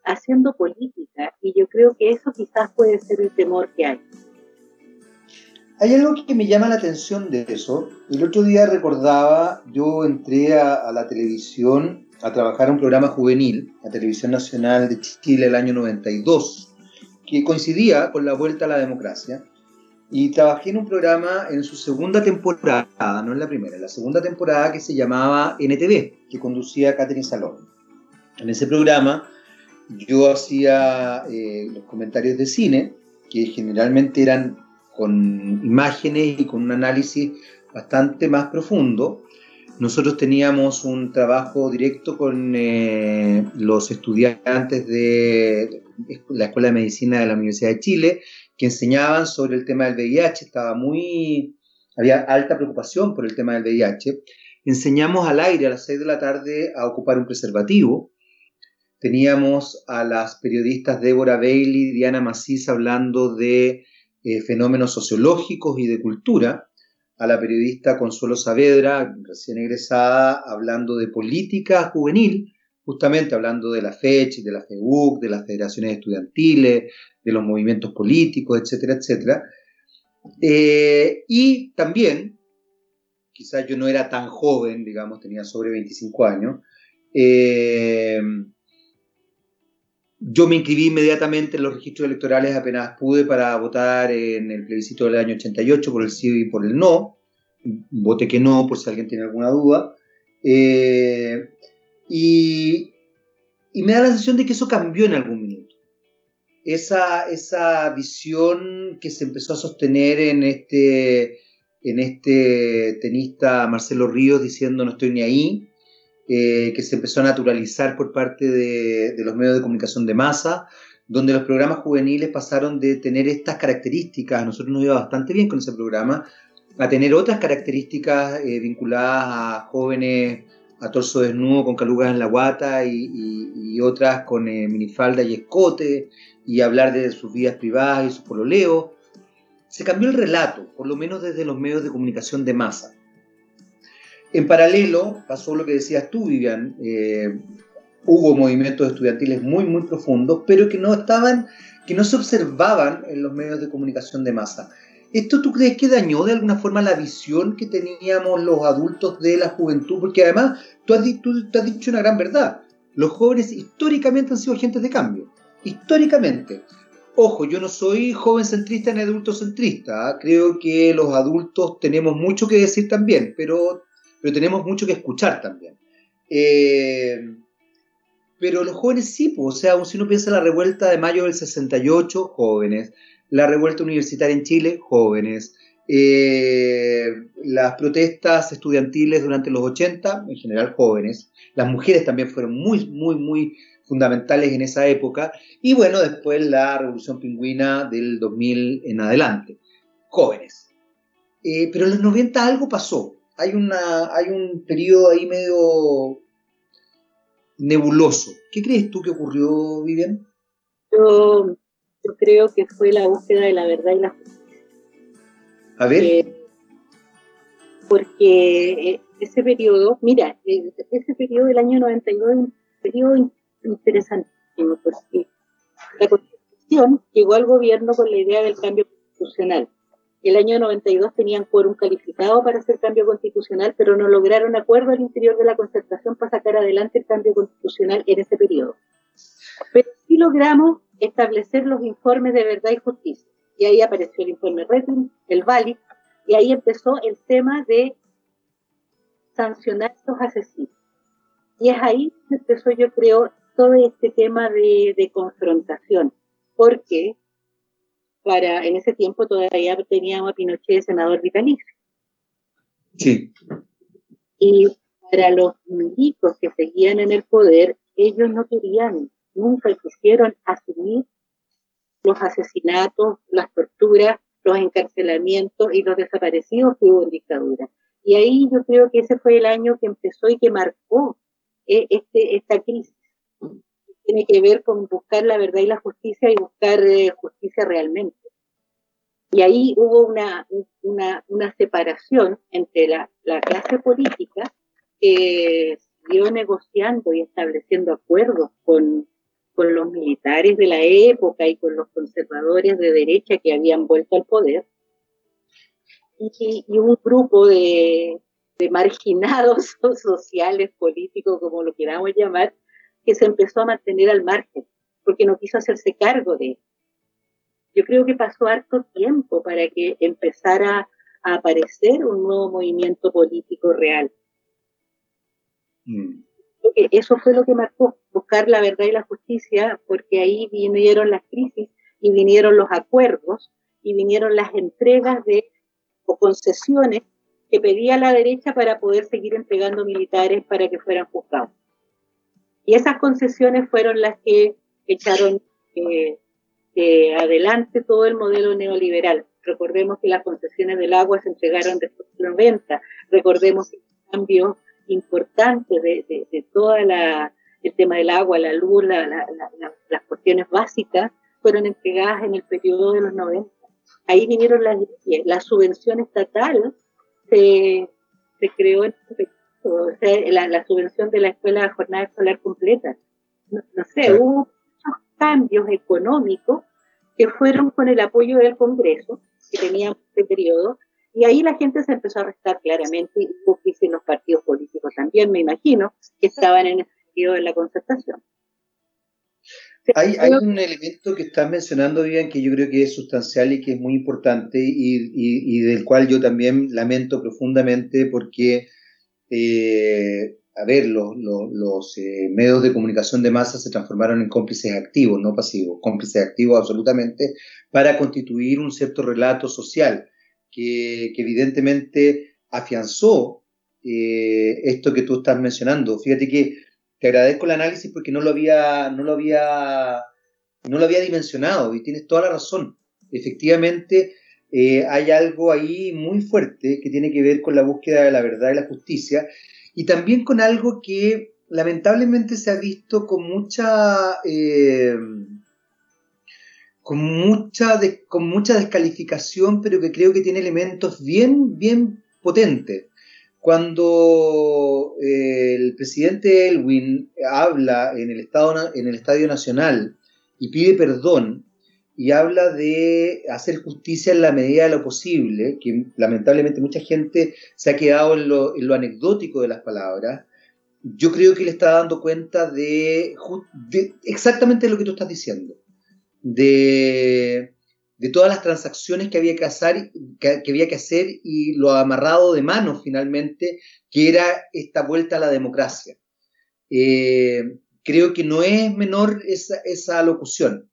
haciendo política y yo creo que eso quizás puede ser el temor que hay. Hay algo que me llama la atención de eso. El otro día recordaba, yo entré a, a la televisión a trabajar un programa juvenil, la Televisión Nacional de Chile el año 92 que coincidía con la vuelta a la democracia. Y trabajé en un programa en su segunda temporada, no en la primera, en la segunda temporada que se llamaba NTV, que conducía Catherine Salón. En ese programa yo hacía eh, los comentarios de cine, que generalmente eran con imágenes y con un análisis bastante más profundo, nosotros teníamos un trabajo directo con eh, los estudiantes de la Escuela de Medicina de la Universidad de Chile que enseñaban sobre el tema del VIH. Estaba muy, había alta preocupación por el tema del VIH. Enseñamos al aire a las 6 de la tarde a ocupar un preservativo. Teníamos a las periodistas Débora Bailey y Diana Macís hablando de eh, fenómenos sociológicos y de cultura a la periodista Consuelo Saavedra, recién egresada, hablando de política juvenil, justamente hablando de la FECH, de la FEUC, de las federaciones estudiantiles, de los movimientos políticos, etcétera, etcétera. Eh, y también, quizás yo no era tan joven, digamos, tenía sobre 25 años, eh, yo me inscribí inmediatamente en los registros electorales apenas pude para votar en el plebiscito del año 88 por el sí y por el no. Voté que no, por si alguien tiene alguna duda. Eh, y, me da la sensación de que eso cambió en algún minuto. Esa, esa visión que se empezó a sostener en este, en este tenista Marcelo Ríos diciendo no estoy ni ahí, eh, que se empezó a naturalizar por parte de, los medios de comunicación de masa, donde los programas juveniles pasaron de tener estas características, a nosotros nos iba bastante bien con ese programa, a tener otras características eh, vinculadas a jóvenes a torso desnudo con calugas en la guata y, otras con eh, minifalda y escote y hablar de sus vidas privadas y sus pololeos. Se cambió el relato, por lo menos desde los medios de comunicación de masa. En paralelo, pasó lo que decías tú, Vivian, eh, hubo movimientos estudiantiles muy, muy profundos, pero que no estaban, que no se observaban en los medios de comunicación de masa. ¿Esto tú crees que dañó de alguna forma la visión que teníamos los adultos de la juventud? Porque además, tú has, tú has dicho una gran verdad. Los jóvenes históricamente han sido agentes de cambio. Históricamente. Ojo, yo no soy joven centrista ni adulto centrista. ¿ah? Creo que los adultos tenemos mucho que decir también, pero pero tenemos mucho que escuchar también. Eh, pero los jóvenes sí, o sea, si uno piensa en la revuelta de mayo del 68, jóvenes, la revuelta universitaria en Chile, jóvenes, eh, las protestas estudiantiles durante los 80, en general jóvenes, las mujeres también fueron muy, muy, muy fundamentales en esa época, y bueno, después la revolución pingüina del 2000 en adelante, jóvenes. Eh, pero en los 90 algo pasó, hay, una, hay un periodo ahí medio nebuloso. ¿Qué crees tú que ocurrió, Vivian? Yo, yo creo que fue la búsqueda de la verdad y la justicia. A ver. Eh, porque eh, ese periodo, mira, eh, ese periodo del año 92 es un periodo interesantísimo, porque la Constitución llegó al gobierno con la idea del cambio constitucional El año 92 tenían quórum calificado para hacer cambio constitucional, pero no lograron acuerdo al interior de la concertación para sacar adelante el cambio constitucional en ese periodo. Pero sí logramos establecer los informes de verdad y justicia. Y ahí apareció el informe Reding, el VALI, y ahí empezó el tema de sancionar a los asesinos. Y es ahí que empezó, yo creo, todo este tema de, de confrontación, porque para en ese tiempo todavía teníamos a Pinochet de senador vitalicio. Sí. Y para los milicos que seguían en el poder, ellos no querían, nunca quisieron asumir los asesinatos, las torturas, los encarcelamientos y los desaparecidos que hubo en dictadura. Y ahí yo creo que ese fue el año que empezó y que marcó eh, este, esta crisis. Tiene que ver con buscar la verdad y la justicia y buscar eh, justicia realmente. Y ahí hubo una, una, una separación entre la, la, clase política que siguió negociando y estableciendo acuerdos con, con los militares de la época y con los conservadores de derecha que habían vuelto al poder, y, y un grupo de, de marginados sociales, políticos, como lo queramos llamar, que se empezó a mantener al margen, porque no quiso hacerse cargo de yo creo que pasó harto tiempo para que empezara a aparecer un nuevo movimiento político real. Mm. Eso fue lo que marcó, buscar la verdad y la justicia, porque ahí vinieron las crisis y vinieron los acuerdos y vinieron las entregas de o concesiones que pedía la derecha para poder seguir entregando militares para que fueran juzgados. Y esas concesiones fueron las que echaron eh, adelante todo el modelo neoliberal. Recordemos que las concesiones del agua se entregaron después de los 90. Recordemos el cambio importante de, de, toda la el tema del agua, la luz, la, la, las cuestiones básicas fueron entregadas en el periodo de los 90. Ahí vinieron las la subvención estatal se, se creó en periodo, o sea, la, la, subvención de la escuela de jornada escolar completa. No, no sé, hubo muchos cambios económicos que fueron con el apoyo del Congreso, que teníamos este periodo, y ahí la gente se empezó a restar claramente, y en los partidos políticos también, me imagino, que estaban en el sentido de la concertación. Hay, hay, un elemento que estás mencionando, Vivian, que yo creo que es sustancial y que es muy importante y, y, y del cual yo también lamento profundamente porque eh, a ver, los, los, eh, medios de comunicación de masa se transformaron en cómplices activos, no pasivos, cómplices activos absolutamente, para constituir un cierto relato social que, que evidentemente afianzó eh, esto que tú estás mencionando. Fíjate que te agradezco el análisis porque no lo había, no lo había, no lo había dimensionado y tienes toda la razón. Efectivamente, eh, hay algo ahí muy fuerte que tiene que ver con la búsqueda de la verdad y la justicia y también con algo que lamentablemente se ha visto con mucha eh, con mucha con mucha descalificación pero que creo que tiene elementos bien bien potentes. Cuando eh, el presidente Elwin habla en el, estado, en el Estadio Nacional y pide perdón y habla de hacer justicia en la medida de lo posible, que lamentablemente mucha gente se ha quedado en lo, anecdótico de las palabras, yo creo que le está dando cuenta de, exactamente lo que tú estás diciendo, de, de, todas las transacciones que había que, hacer, que, había que hacer y lo amarrado de manos finalmente, que era esta vuelta a la democracia. Eh, creo que no es menor esa, esa locución.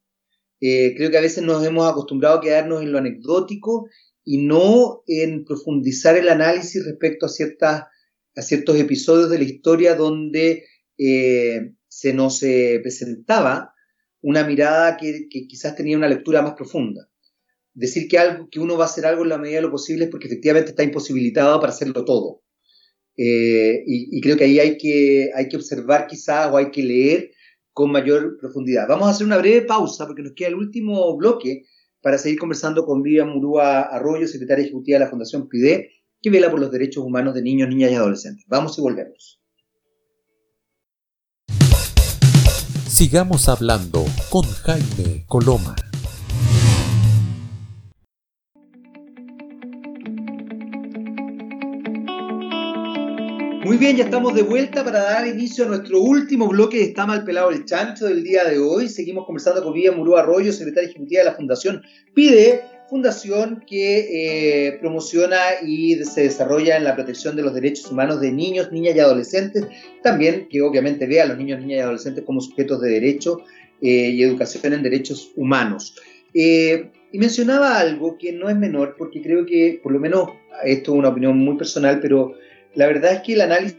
Eh, creo que a veces nos hemos acostumbrado a quedarnos en lo anecdótico y no en profundizar el análisis respecto a, ciertas, a ciertos episodios de la historia donde eh, se nos eh, presentaba una mirada que, que, quizás tenía una lectura más profunda. Decir que, algo, que uno va a hacer algo en la medida de lo posible es porque efectivamente está imposibilitado para hacerlo todo. Eh, y, y, creo que ahí hay que, hay que observar quizás o hay que leer con mayor profundidad. Vamos a hacer una breve pausa porque nos queda el último bloque para seguir conversando con Vivian Murúa Arroyo, secretaria ejecutiva de la Fundación PIDE, que vela por los derechos humanos de niños, niñas y adolescentes. Vamos y volvemos. Sigamos hablando con Jaime Coloma. Muy bien, ya estamos de vuelta para dar inicio a nuestro último bloque de Está mal pelado el chancho del día de hoy. Seguimos conversando con Vivian Murú Arroyo, secretaria ejecutiva de la Fundación PIDE, fundación que eh, promociona y se desarrolla en la protección de los derechos humanos de niños, niñas y adolescentes, también que obviamente ve a los niños, niñas y adolescentes como sujetos de derecho eh, y educación en derechos humanos. Eh, y mencionaba algo que no es menor, porque creo que, por lo menos, esto es una opinión muy personal, pero la verdad es que el análisis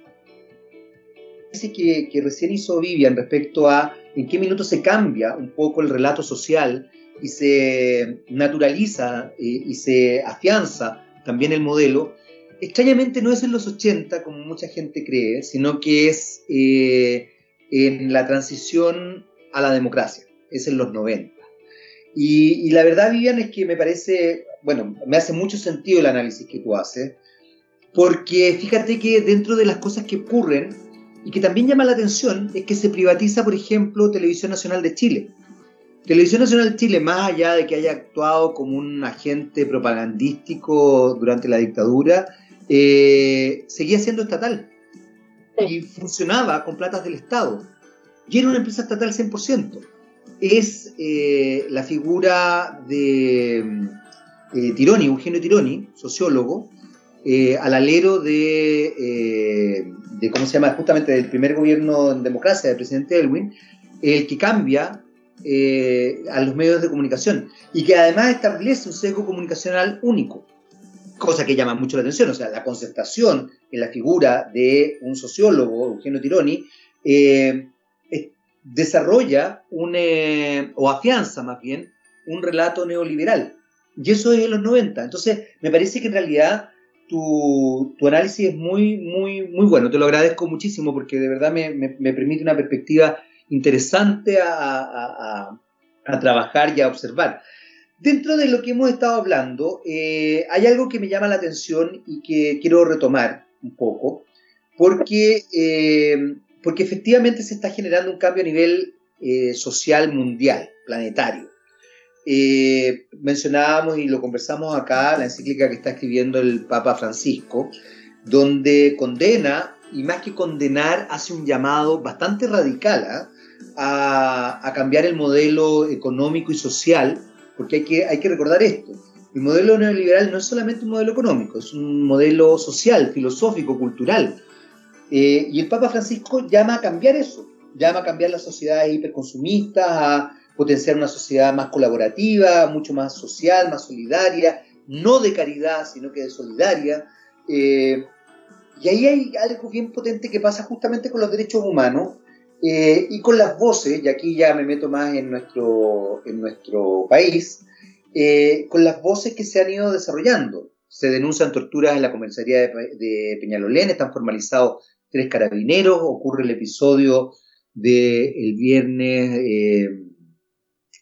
que, que recién hizo Vivian respecto a en qué minuto se cambia un poco el relato social y se naturaliza eh, y se afianza también el modelo, extrañamente no es en los 80, como mucha gente cree, sino que es eh, en la transición a la democracia, es en los 90. Y, y, la verdad, Vivian, es que me parece, bueno, me hace mucho sentido el análisis que tú haces, porque fíjate que dentro de las cosas que ocurren y que también llama la atención es que se privatiza, por ejemplo, Televisión Nacional de Chile. Televisión Nacional de Chile, más allá de que haya actuado como un agente propagandístico durante la dictadura, eh, seguía siendo estatal y funcionaba con platas del Estado. Y era una empresa estatal 100%. Es eh, la figura de eh, Tironi, Eugenio Tironi, sociólogo, al alero de, de, ¿cómo se llama? Justamente del primer gobierno en democracia del presidente Elwin, el que cambia eh, a los medios de comunicación y que además establece un sesgo comunicacional único, cosa que llama mucho la atención, o sea, la concertación en la figura de un sociólogo, Eugenio Tironi, eh, desarrolla un, eh, o afianza más bien un relato neoliberal. Y eso es en los 90. Entonces, me parece que en realidad tu, análisis es muy, muy, muy bueno. Te lo agradezco muchísimo porque de verdad me, me, me permite una perspectiva interesante a, trabajar y a observar. Dentro de lo que hemos estado hablando, eh, hay algo que me llama la atención y que quiero retomar un poco, porque, eh, porque efectivamente se está generando un cambio a nivel eh, social mundial, planetario. Mencionábamos y lo conversamos acá, la encíclica que está escribiendo el Papa Francisco, donde condena, y más que condenar, hace un llamado bastante radical, ¿ah? a, cambiar el modelo económico y social, porque hay que, hay que recordar esto. El modelo neoliberal no es solamente un modelo económico, es un modelo social, filosófico, cultural. Eh, y el Papa Francisco llama a cambiar eso, llama a cambiar las sociedades hiperconsumistas, a potenciar una sociedad más colaborativa, mucho más social, más solidaria, no de caridad, sino que de solidaria. Eh, y ahí hay algo bien potente que pasa justamente con los derechos humanos, eh, y con las voces, y aquí ya me meto más en nuestro, en nuestro país, eh, con las voces que se han ido desarrollando. Se denuncian torturas en la comisaría de, Peñalolén, están formalizados tres carabineros, ocurre el episodio del viernes, eh,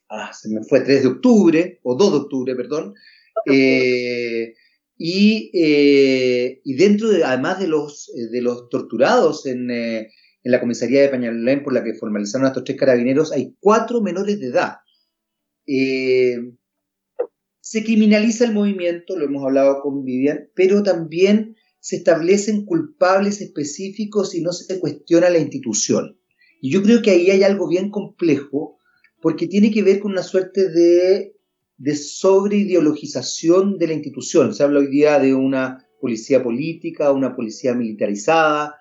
ah, se me fue 3 de octubre, o 2 de octubre, perdón, y, y, dentro, de, además de los, de los torturados en en la comisaría de Pañalolén por la que formalizaron a estos tres carabineros, hay cuatro menores de edad. Eh, se criminaliza el movimiento, lo hemos hablado con Vivian, pero también se establecen culpables específicos y no se cuestiona la institución. Y yo creo que ahí hay algo bien complejo, porque tiene que ver con una suerte de, de sobreideologización de la institución. Se habla hoy día de una policía política, una policía militarizada,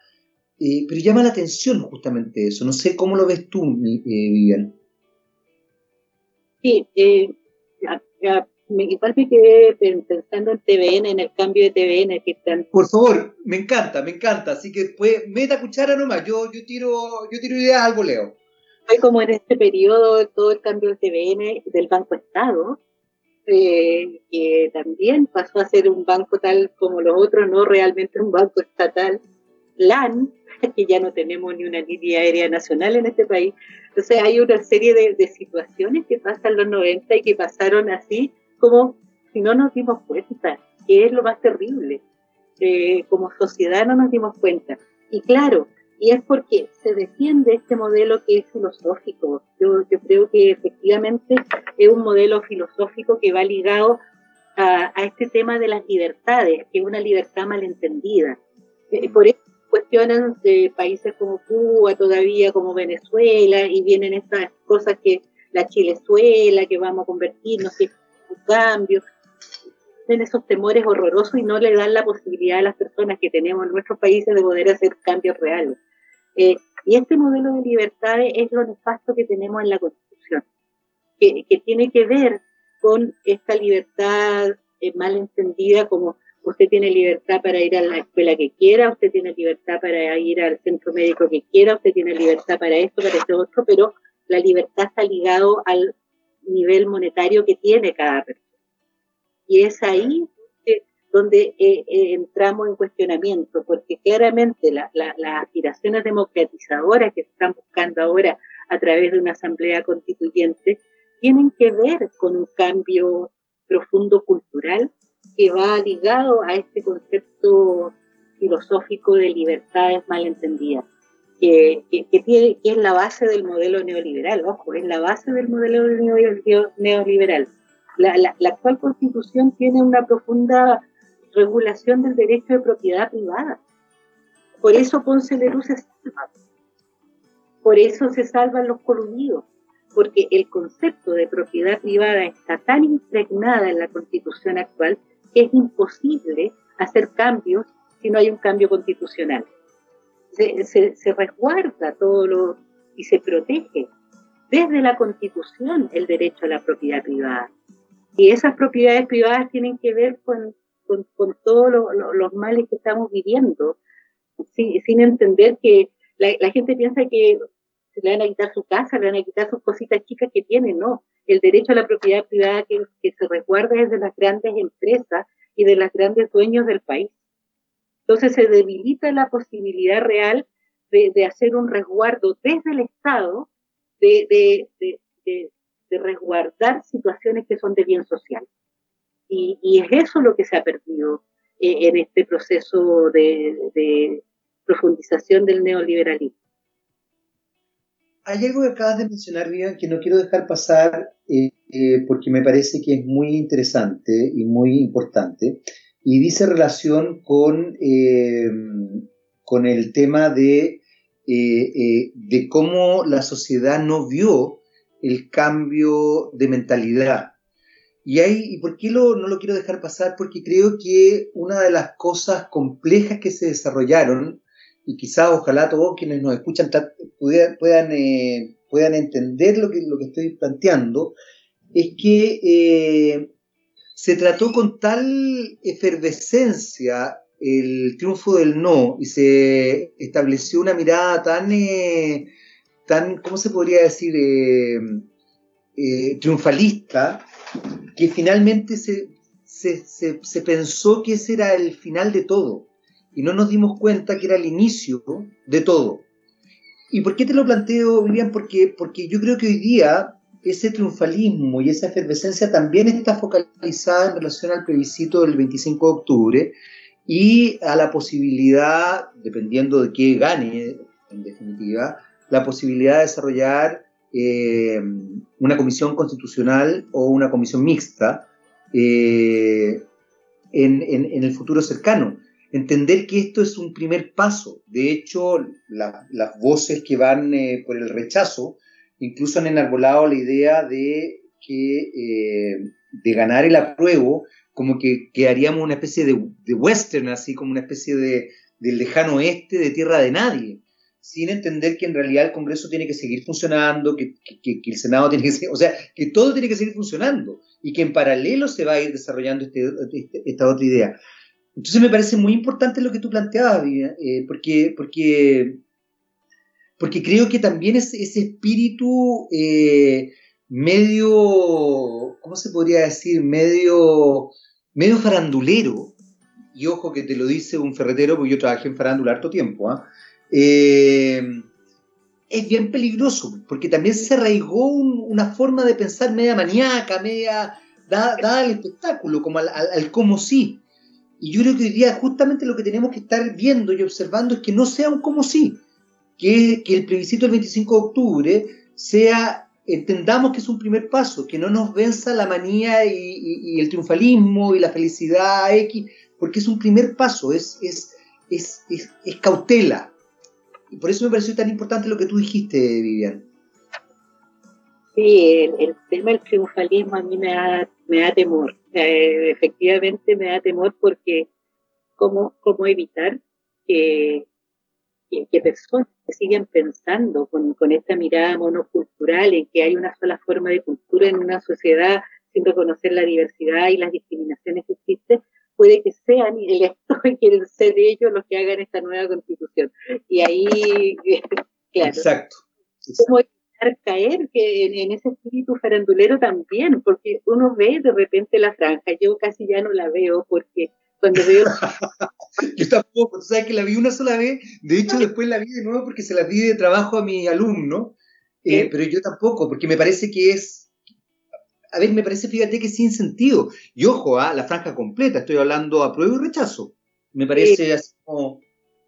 eh, pero llama la atención justamente eso. No sé cómo lo ves tú, eh, Vivian. Sí, eh, igual me quedé pensando en TVN, en el cambio de TVN que están. Por favor, me encanta, me encanta. Así que pues, meta cuchara nomás. Yo, yo tiro, yo tiro ideas al voleo. Fue como en este periodo todo el cambio de TVN del Banco Estado, que también pasó a ser un banco tal como los otros, no realmente un banco estatal, LAN, que ya no tenemos ni una línea aérea nacional en este país. Entonces hay una serie de, situaciones que pasan los 90 y que pasaron así como si no nos dimos cuenta, que es lo más terrible. Eh, como sociedad no nos dimos cuenta. Y claro, y es porque se defiende este modelo que es filosófico. Yo, yo creo que efectivamente es un modelo filosófico que va ligado a, a este tema de las libertades, que es una libertad malentendida. Eh, por eso cuestionan de países como Cuba todavía, como Venezuela, y vienen estas cosas que la Chilezuela, que vamos a convertirnos, que un cambio, tienen esos temores horrorosos y no le dan la posibilidad a las personas que tenemos en nuestros países de poder hacer cambios reales. Eh, y este modelo de libertades es lo nefasto que tenemos en la Constitución, que, tiene que ver con esta libertad eh, mal entendida como usted tiene libertad para ir a la escuela que quiera, usted tiene libertad para ir al centro médico que quiera, usted tiene libertad para esto, para esto otro, pero la libertad está ligado al nivel monetario que tiene cada persona. Y es ahí donde eh, eh, entramos en cuestionamiento, porque claramente las aspiraciones democratizadoras que se están buscando ahora a través de una asamblea constituyente tienen que ver con un cambio profundo cultural que va ligado a este concepto filosófico de libertades malentendidas que, que, es la base del modelo neoliberal, ojo, es la base del modelo neoliberal. La, actual constitución tiene una profunda regulación del derecho de propiedad privada. Por eso Ponce Lerú se salva. Por eso se salvan los coludidos. Porque el concepto de propiedad privada está tan impregnada en la constitución actual que es imposible hacer cambios si no hay un cambio constitucional se, resguarda todo lo y se protege desde la Constitución el derecho a la propiedad privada. Y esas propiedades privadas tienen que ver con, con, todos los males que estamos viviendo, sin, entender que la, gente piensa que se le van a quitar su casa, le van a quitar sus cositas chicas que tiene, no. El derecho a la propiedad privada que, que se resguarda es de las grandes empresas y de los grandes dueños del país. Entonces se debilita la posibilidad real de, hacer un resguardo desde el Estado, de, resguardar situaciones que son de bien social. Y, es eso lo que se ha perdido eh, en este proceso de, profundización del neoliberalismo. Hay algo que acabas de mencionar, Vivian, que no quiero dejar pasar eh, eh, porque me parece que es muy interesante y muy importante y dice relación con, con el tema de, de cómo la sociedad no vio el cambio de mentalidad. Y, ¿y por qué lo, no lo quiero dejar pasar? Porque creo que una de las cosas complejas que se desarrollaron, y quizás ojalá todos quienes nos escuchan puedan, puedan, puedan entender lo que, lo que estoy planteando, es que se trató con tal efervescencia el triunfo del no y se estableció una mirada tan, eh, tan ¿cómo se podría decir?, eh, eh, triunfalista, que finalmente se, se, pensó que ese era el final de todo y no nos dimos cuenta que era el inicio de todo. ¿Y por qué te lo planteo, Vivian? Porque, porque yo creo que hoy día ese triunfalismo y esa efervescencia también está focalizada en relación al plebiscito del 25 de octubre y a la posibilidad, dependiendo de qué gane, en definitiva, la posibilidad de desarrollar eh, una comisión constitucional o una comisión mixta eh, en, el futuro cercano. Entender que esto es un primer paso. De hecho, las voces que van eh, por el rechazo incluso han enarbolado la idea de que de ganar el apruebo, como que, quedaríamos una especie de, western, así como una especie de, lejano oeste, de tierra de nadie, sin entender que en realidad el Congreso tiene que seguir funcionando, que, el Senado tiene que seguir, o sea, que todo tiene que seguir funcionando y que en paralelo se va a ir desarrollando este, este, esta otra idea. Entonces me parece muy importante lo que tú planteabas, eh, porque, porque porque creo que también es ese espíritu eh, medio, ¿cómo se podría decir? Medio, medio farandulero, y ojo que te lo dice un ferretero, porque yo trabajé en farándula harto tiempo, ¿ah? Eh, es bien peligroso, porque también se arraigó una forma de pensar media maníaca, media dada, al espectáculo, como al, como sí. Y yo creo que hoy día justamente lo que tenemos que estar viendo y observando es que no sea un como sí, que, el plebiscito del 25 de octubre sea, entendamos que es un primer paso, que no nos venza la manía y, el triunfalismo y la felicidad X, porque es un primer paso, es, es, es, es, cautela. Por eso me pareció tan importante lo que tú dijiste, Vivian. Sí, el, tema del triunfalismo a mí me da, me da temor. efectivamente me da temor porque cómo, cómo evitar que, que, personas que pensando con, con, esta mirada monocultural en que hay una sola forma de cultura en una sociedad sin reconocer la diversidad y las discriminaciones que existen, puede que sean electos y quieren ser ellos los que hagan esta nueva constitución. Y ahí, claro. Exacto. ¿Cómo evitar caer que en, ese espíritu farandulero también? Porque uno ve de repente la franja, yo casi ya no la veo porque cuando veo... yo tampoco, tú sabes que la vi una sola vez, de hecho después la vi de nuevo porque se la di de trabajo a mi alumno, eh, pero yo tampoco, porque me parece que es a ver, me parece, fíjate que sin sentido. Y ojo, a ¿ah? la franja completa, estoy hablando a prueba y rechazo. Me parece así como...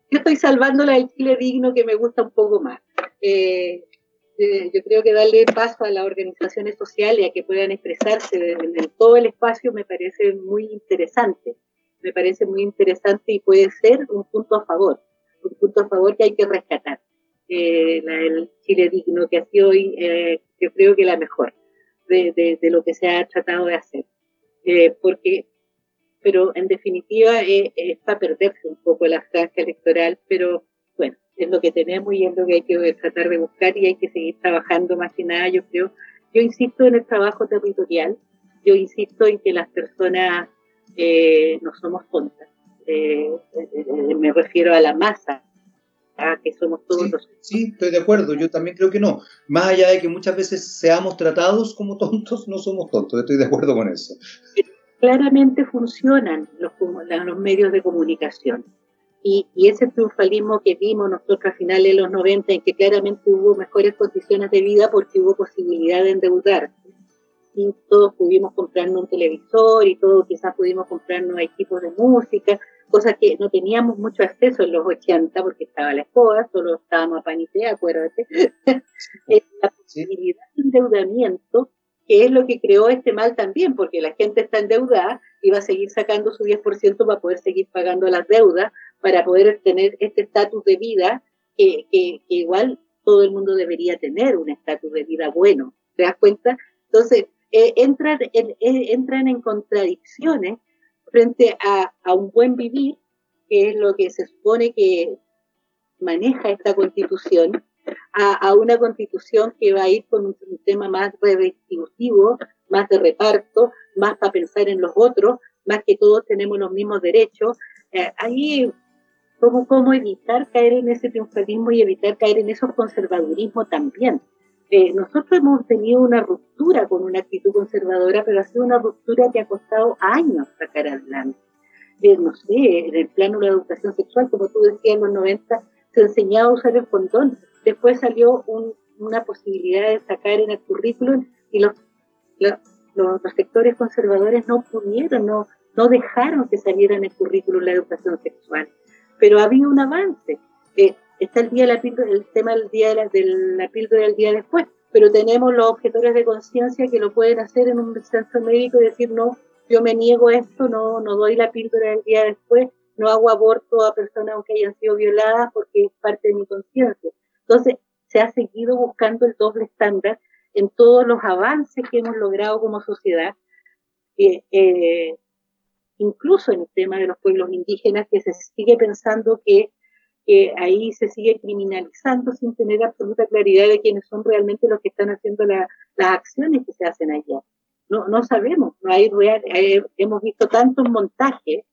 Yo estoy salvando la del Chile digno que me gusta un poco más. Eh, eh, yo creo que darle paso a las organizaciones sociales a que puedan expresarse en, todo el espacio me parece muy interesante. Me parece muy interesante y puede ser un punto a favor, un punto a favor que hay que rescatar. Eh, la del Chile digno que ha sido hoy, yo creo que la mejor de, lo que se ha tratado de hacer. Eh, porque, pero en definitiva eh, es para perderse un poco la franja electoral, pero bueno, es lo que tenemos y es lo que hay que tratar de buscar y hay que seguir trabajando más que nada, yo creo. Yo insisto en el trabajo territorial, yo insisto en que las personas eh, no somos tontas. me refiero a la masa, que somos todos sí, Sí, estoy de acuerdo, yo también creo que no. Más allá de que muchas veces seamos tratados como tontos, no somos tontos, estoy de acuerdo con eso. Claramente funcionan los, los medios de comunicación. Y, y, ese triunfalismo que vimos nosotros a finales de los 90, en que claramente hubo mejores condiciones de vida porque hubo posibilidad de endeudar. Y todos pudimos comprarnos un televisor y todos quizás pudimos comprarnos equipos de música cosa que no teníamos mucho acceso en los 80 porque estaba la escoba, solo estábamos a panité, acuérdate. la posibilidad de endeudamiento, que es lo que creó este mal también, porque la gente está endeudada y va a seguir sacando su 10% para poder seguir pagando las deudas, para poder tener este estatus de vida que, que, igual todo el mundo debería tener, un estatus de vida bueno. ¿Te das cuenta? Entonces, eh, entran, en, eh, entran en contradicciones frente a, un buen vivir, que es lo que se supone que maneja esta constitución, a, una constitución que va a ir con un, tema más redistributivo, más de reparto, más para pensar en los otros, más que todos tenemos los mismos derechos. Eh, ahí, ¿cómo, ¿cómo evitar caer en ese triunfalismo y evitar caer en esos conservadurismo también? Eh, nosotros hemos tenido una ruptura con una actitud conservadora, pero ha sido una ruptura que ha costado años sacar adelante. Eh, no sé, en el plano de la educación sexual, como tú decías, en los 90 se enseñaba a usar el condón. Después salió una posibilidad de sacar en el currículum y los, los, sectores conservadores no pudieron, no, no dejaron que saliera en el currículum la educación sexual. Pero había un avance. Eh, el día la píldora, el tema del día de la, de píldora del día después, pero tenemos los objetores de conciencia que lo pueden hacer en un centro médico y decir no, yo me niego a esto, no, no doy la píldora del día después, no hago aborto a personas aunque hayan sido violadas porque es parte de mi conciencia. Entonces, se ha seguido buscando el doble estándar en todos los avances que hemos logrado como sociedad, eh, eh, incluso en el tema de los pueblos indígenas, que se sigue pensando que que ahí se sigue criminalizando sin tener absoluta claridad de quiénes son realmente los que están haciendo las acciones que se hacen allá. No, no sabemos, no hay real, hemos visto tantos montajes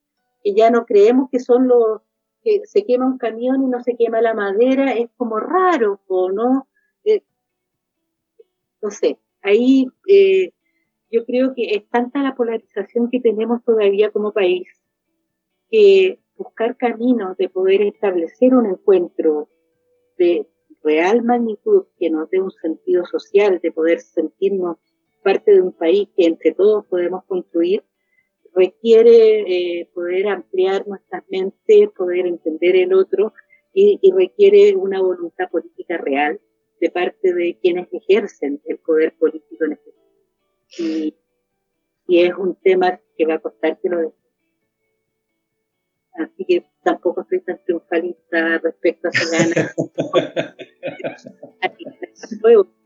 que ya no creemos que son los que se quema un camión y no se quema la madera, es como raro, ¿o no? Eh, no sé, ahí eh, yo creo que es tanta la polarización que tenemos todavía como país que buscar caminos de poder establecer un encuentro de real magnitud que nos dé un sentido social, de poder sentirnos parte de un país que entre todos podemos construir, requiere eh, poder ampliar nuestras mentes, poder entender el otro y, requiere una voluntad política real de parte de quienes ejercen el poder político en este país. Y, y es un tema que va a costar que lo así que tampoco estoy tan triunfalista respecto a si gana.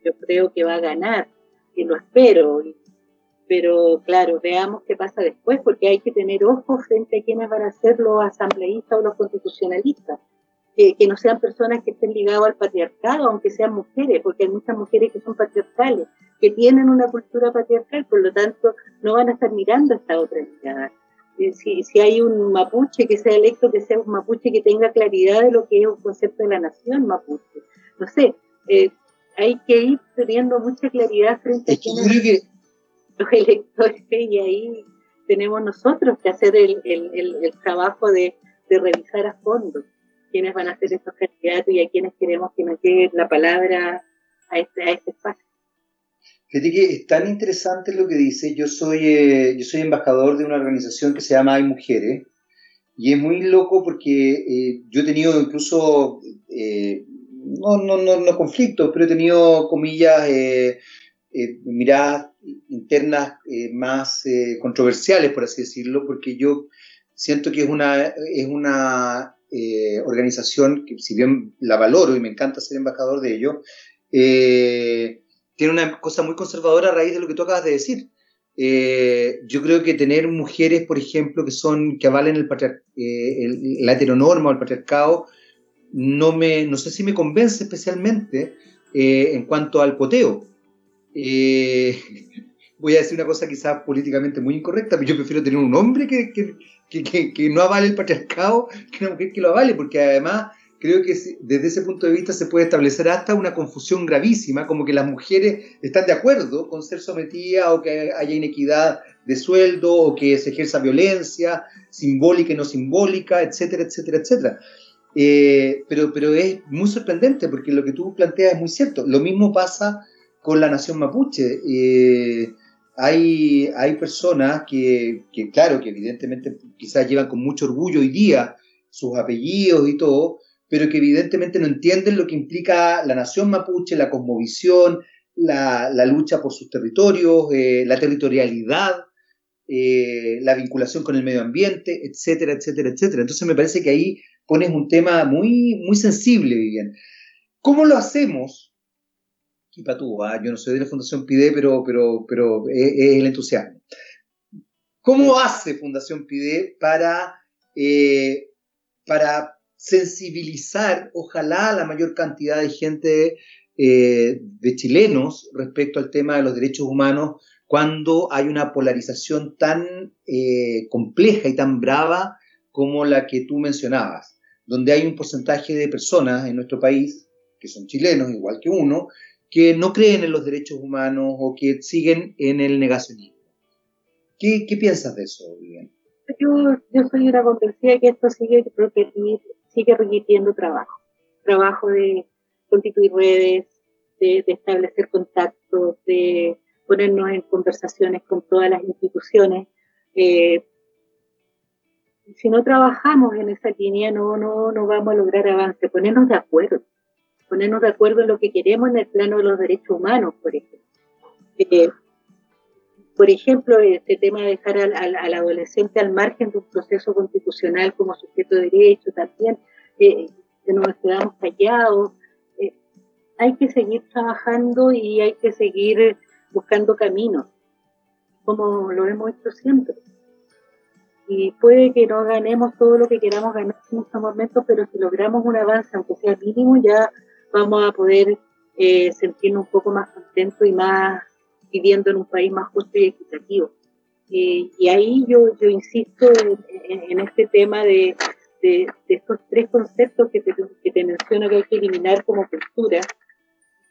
Yo creo que va a ganar, y lo espero, pero claro, veamos qué pasa después, porque hay que tener ojos frente a quienes van a ser los asambleístas o los constitucionalistas. que no sean personas que estén ligadas al patriarcado, aunque sean mujeres, porque hay muchas mujeres que son patriarcales, que tienen una cultura patriarcal, por lo tanto no van a estar mirando esta otra mirada. Si, si hay un mapuche que sea electo, que sea un mapuche que tenga claridad de lo que es un concepto de la nación mapuche. No sé, eh, hay que ir teniendo mucha claridad frente a quienes los electores y ahí tenemos nosotros que hacer el, trabajo de, revisar a fondo quiénes van a ser estos candidatos y a quienes queremos que nos llegue la palabra a este, a este espacio. Fíjate que es tan interesante lo que dice. Yo soy, eh, yo soy embajador de una organización que se llama Hay Mujeres. Y es muy loco porque eh, yo he tenido incluso, eh, no, no, no, no, conflictos, pero he tenido, comillas, miradas internas más controversiales, por así decirlo, porque yo siento que es una, es una organización que, si bien la valoro y me encanta ser embajador de ello, eh, tiene una cosa muy conservadora a raíz de lo que tú acabas de decir. Eh, yo creo que tener mujeres, por ejemplo, que son que avalen el, eh, la heteronorma o el patriarcado, no me, no sé si me convence especialmente eh, en cuanto al poteo. voy a decir una cosa quizás políticamente muy incorrecta, pero yo prefiero tener un hombre que, que, que, que no avale el patriarcado que una mujer que lo avale, porque además creo que desde ese punto de vista se puede establecer hasta una confusión gravísima, como que las mujeres están de acuerdo con ser sometidas o que haya inequidad de sueldo o que se ejerza violencia simbólica y no simbólica, etcétera, etcétera, etcétera. Eh, pero, pero es muy sorprendente porque lo que tú planteas es muy cierto. Lo mismo pasa con la nación mapuche. Eh, hay, hay personas que, que, claro, que evidentemente quizás llevan con mucho orgullo hoy día sus apellidos y todo, pero que evidentemente no entienden lo que implica la nación mapuche, la cosmovisión, la, lucha por sus territorios, eh, la territorialidad, eh, la vinculación con el medio ambiente, etcétera, etcétera, etcétera. Entonces me parece que ahí pones un tema muy, muy sensible, Vivian. ¿Cómo lo hacemos? Kipa tú, ¿ah? yo no soy de la Fundación PIDE, pero, pero, pero es, el entusiasmo. ¿Cómo hace Fundación PIDE para, eh, para sensibilizar, ojalá, la mayor cantidad de gente, eh, de chilenos, respecto al tema de los derechos humanos, cuando hay una polarización tan eh, compleja y tan brava como la que tú mencionabas, donde hay un porcentaje de personas en nuestro país, que son chilenos igual que uno, que no creen en los derechos humanos o que siguen en el negacionismo. ¿Qué, piensas de eso, Vivian? Yo, yo soy una convencida que esto sigue repetir sigue requiriendo trabajo. Trabajo de constituir redes, de, establecer contactos, de ponernos en conversaciones con todas las instituciones. Eh, si no trabajamos en esa línea, no, no, no vamos a lograr avance. Ponernos de acuerdo. Ponernos de acuerdo en lo que queremos en el plano de los derechos humanos, por ejemplo. Eh, por ejemplo, este tema de dejar al, adolescente al margen de un proceso constitucional como sujeto de derecho también, eh, que nos quedamos callados. Eh, hay que seguir trabajando y hay que seguir buscando caminos, como lo hemos hecho siempre. Y puede que no ganemos todo lo que queramos ganar en este momento, pero si logramos un avance, aunque sea mínimo, ya vamos a poder eh, sentirnos un poco más contentos y más viviendo en un país más justo y equitativo. Eh, y ahí yo, insisto en, este tema de, estos tres conceptos que te, que te menciono que hay que eliminar como cultura,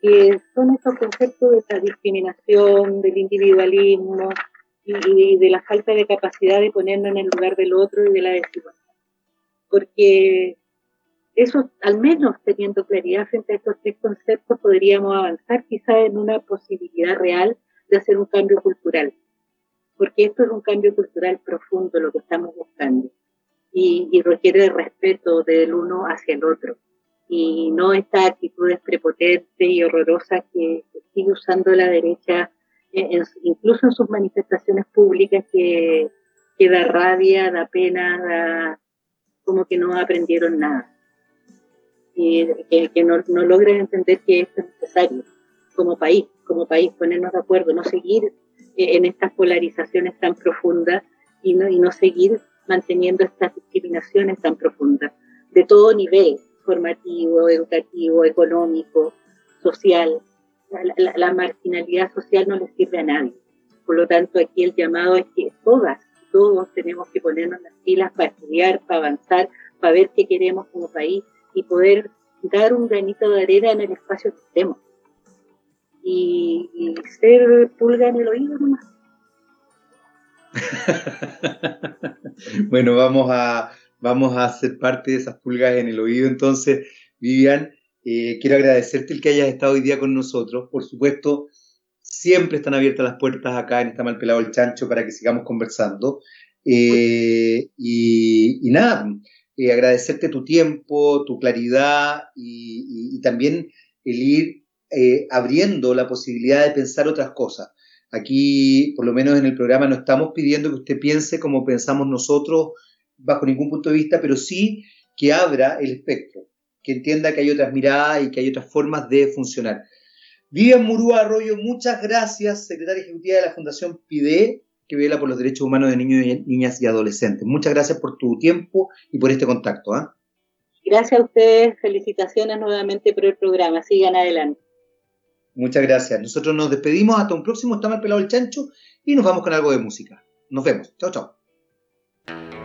que son estos conceptos de la discriminación, del individualismo y, de la falta de capacidad de ponernos en el lugar del otro y de la desigualdad. Porque eso, al menos teniendo claridad frente a estos tres conceptos, podríamos avanzar quizá en una posibilidad real de hacer un cambio cultural, porque esto es un cambio cultural profundo lo que estamos buscando y, requiere respeto del uno hacia el otro y no estas actitudes prepotentes y horrorosas que, sigue usando la derecha, incluso en sus manifestaciones públicas, que, da rabia, da pena, como que no aprendieron nada. Y que, no, no logran entender que esto es necesario como país, como país, ponernos de acuerdo, no seguir eh, en estas polarizaciones tan profundas y no, y no seguir manteniendo estas discriminaciones tan profundas de todo nivel, formativo, educativo, económico, social. La, marginalidad social no le sirve a nadie. Por lo tanto, aquí el llamado es que todas, todos tenemos que ponernos las pilas para estudiar, para avanzar, para ver qué queremos como país y poder dar un granito de arena en el espacio que estemos. Y, y ser pulga en el oído nomás. bueno, vamos a, vamos a ser parte de esas pulgas en el oído. Entonces, Vivian, eh, quiero agradecerte el que hayas estado hoy día con nosotros. Por supuesto, siempre están abiertas las puertas acá en esta Mal Pelado el Chancho para que sigamos conversando. Eh, y, nada, eh, agradecerte tu tiempo, tu claridad y, también el ir abriendo la posibilidad de pensar otras cosas. Aquí, por lo menos en el programa, no estamos pidiendo que usted piense como pensamos nosotros bajo ningún punto de vista, pero sí que abra el espectro, que entienda que hay otras miradas y que hay otras formas de funcionar. Vivian Murúa Arroyo, muchas gracias, secretaria ejecutiva de la Fundación PIDE, que vela por los derechos humanos de niños, niñas y adolescentes. Muchas gracias por tu tiempo y por este contacto. ¿ah? Gracias a ustedes, felicitaciones nuevamente por el programa. Sigan adelante. Muchas gracias. Nosotros nos despedimos. Hasta un próximo. Está mal pelado el chancho. Y nos vamos con algo de música. Nos vemos. Chao, chao.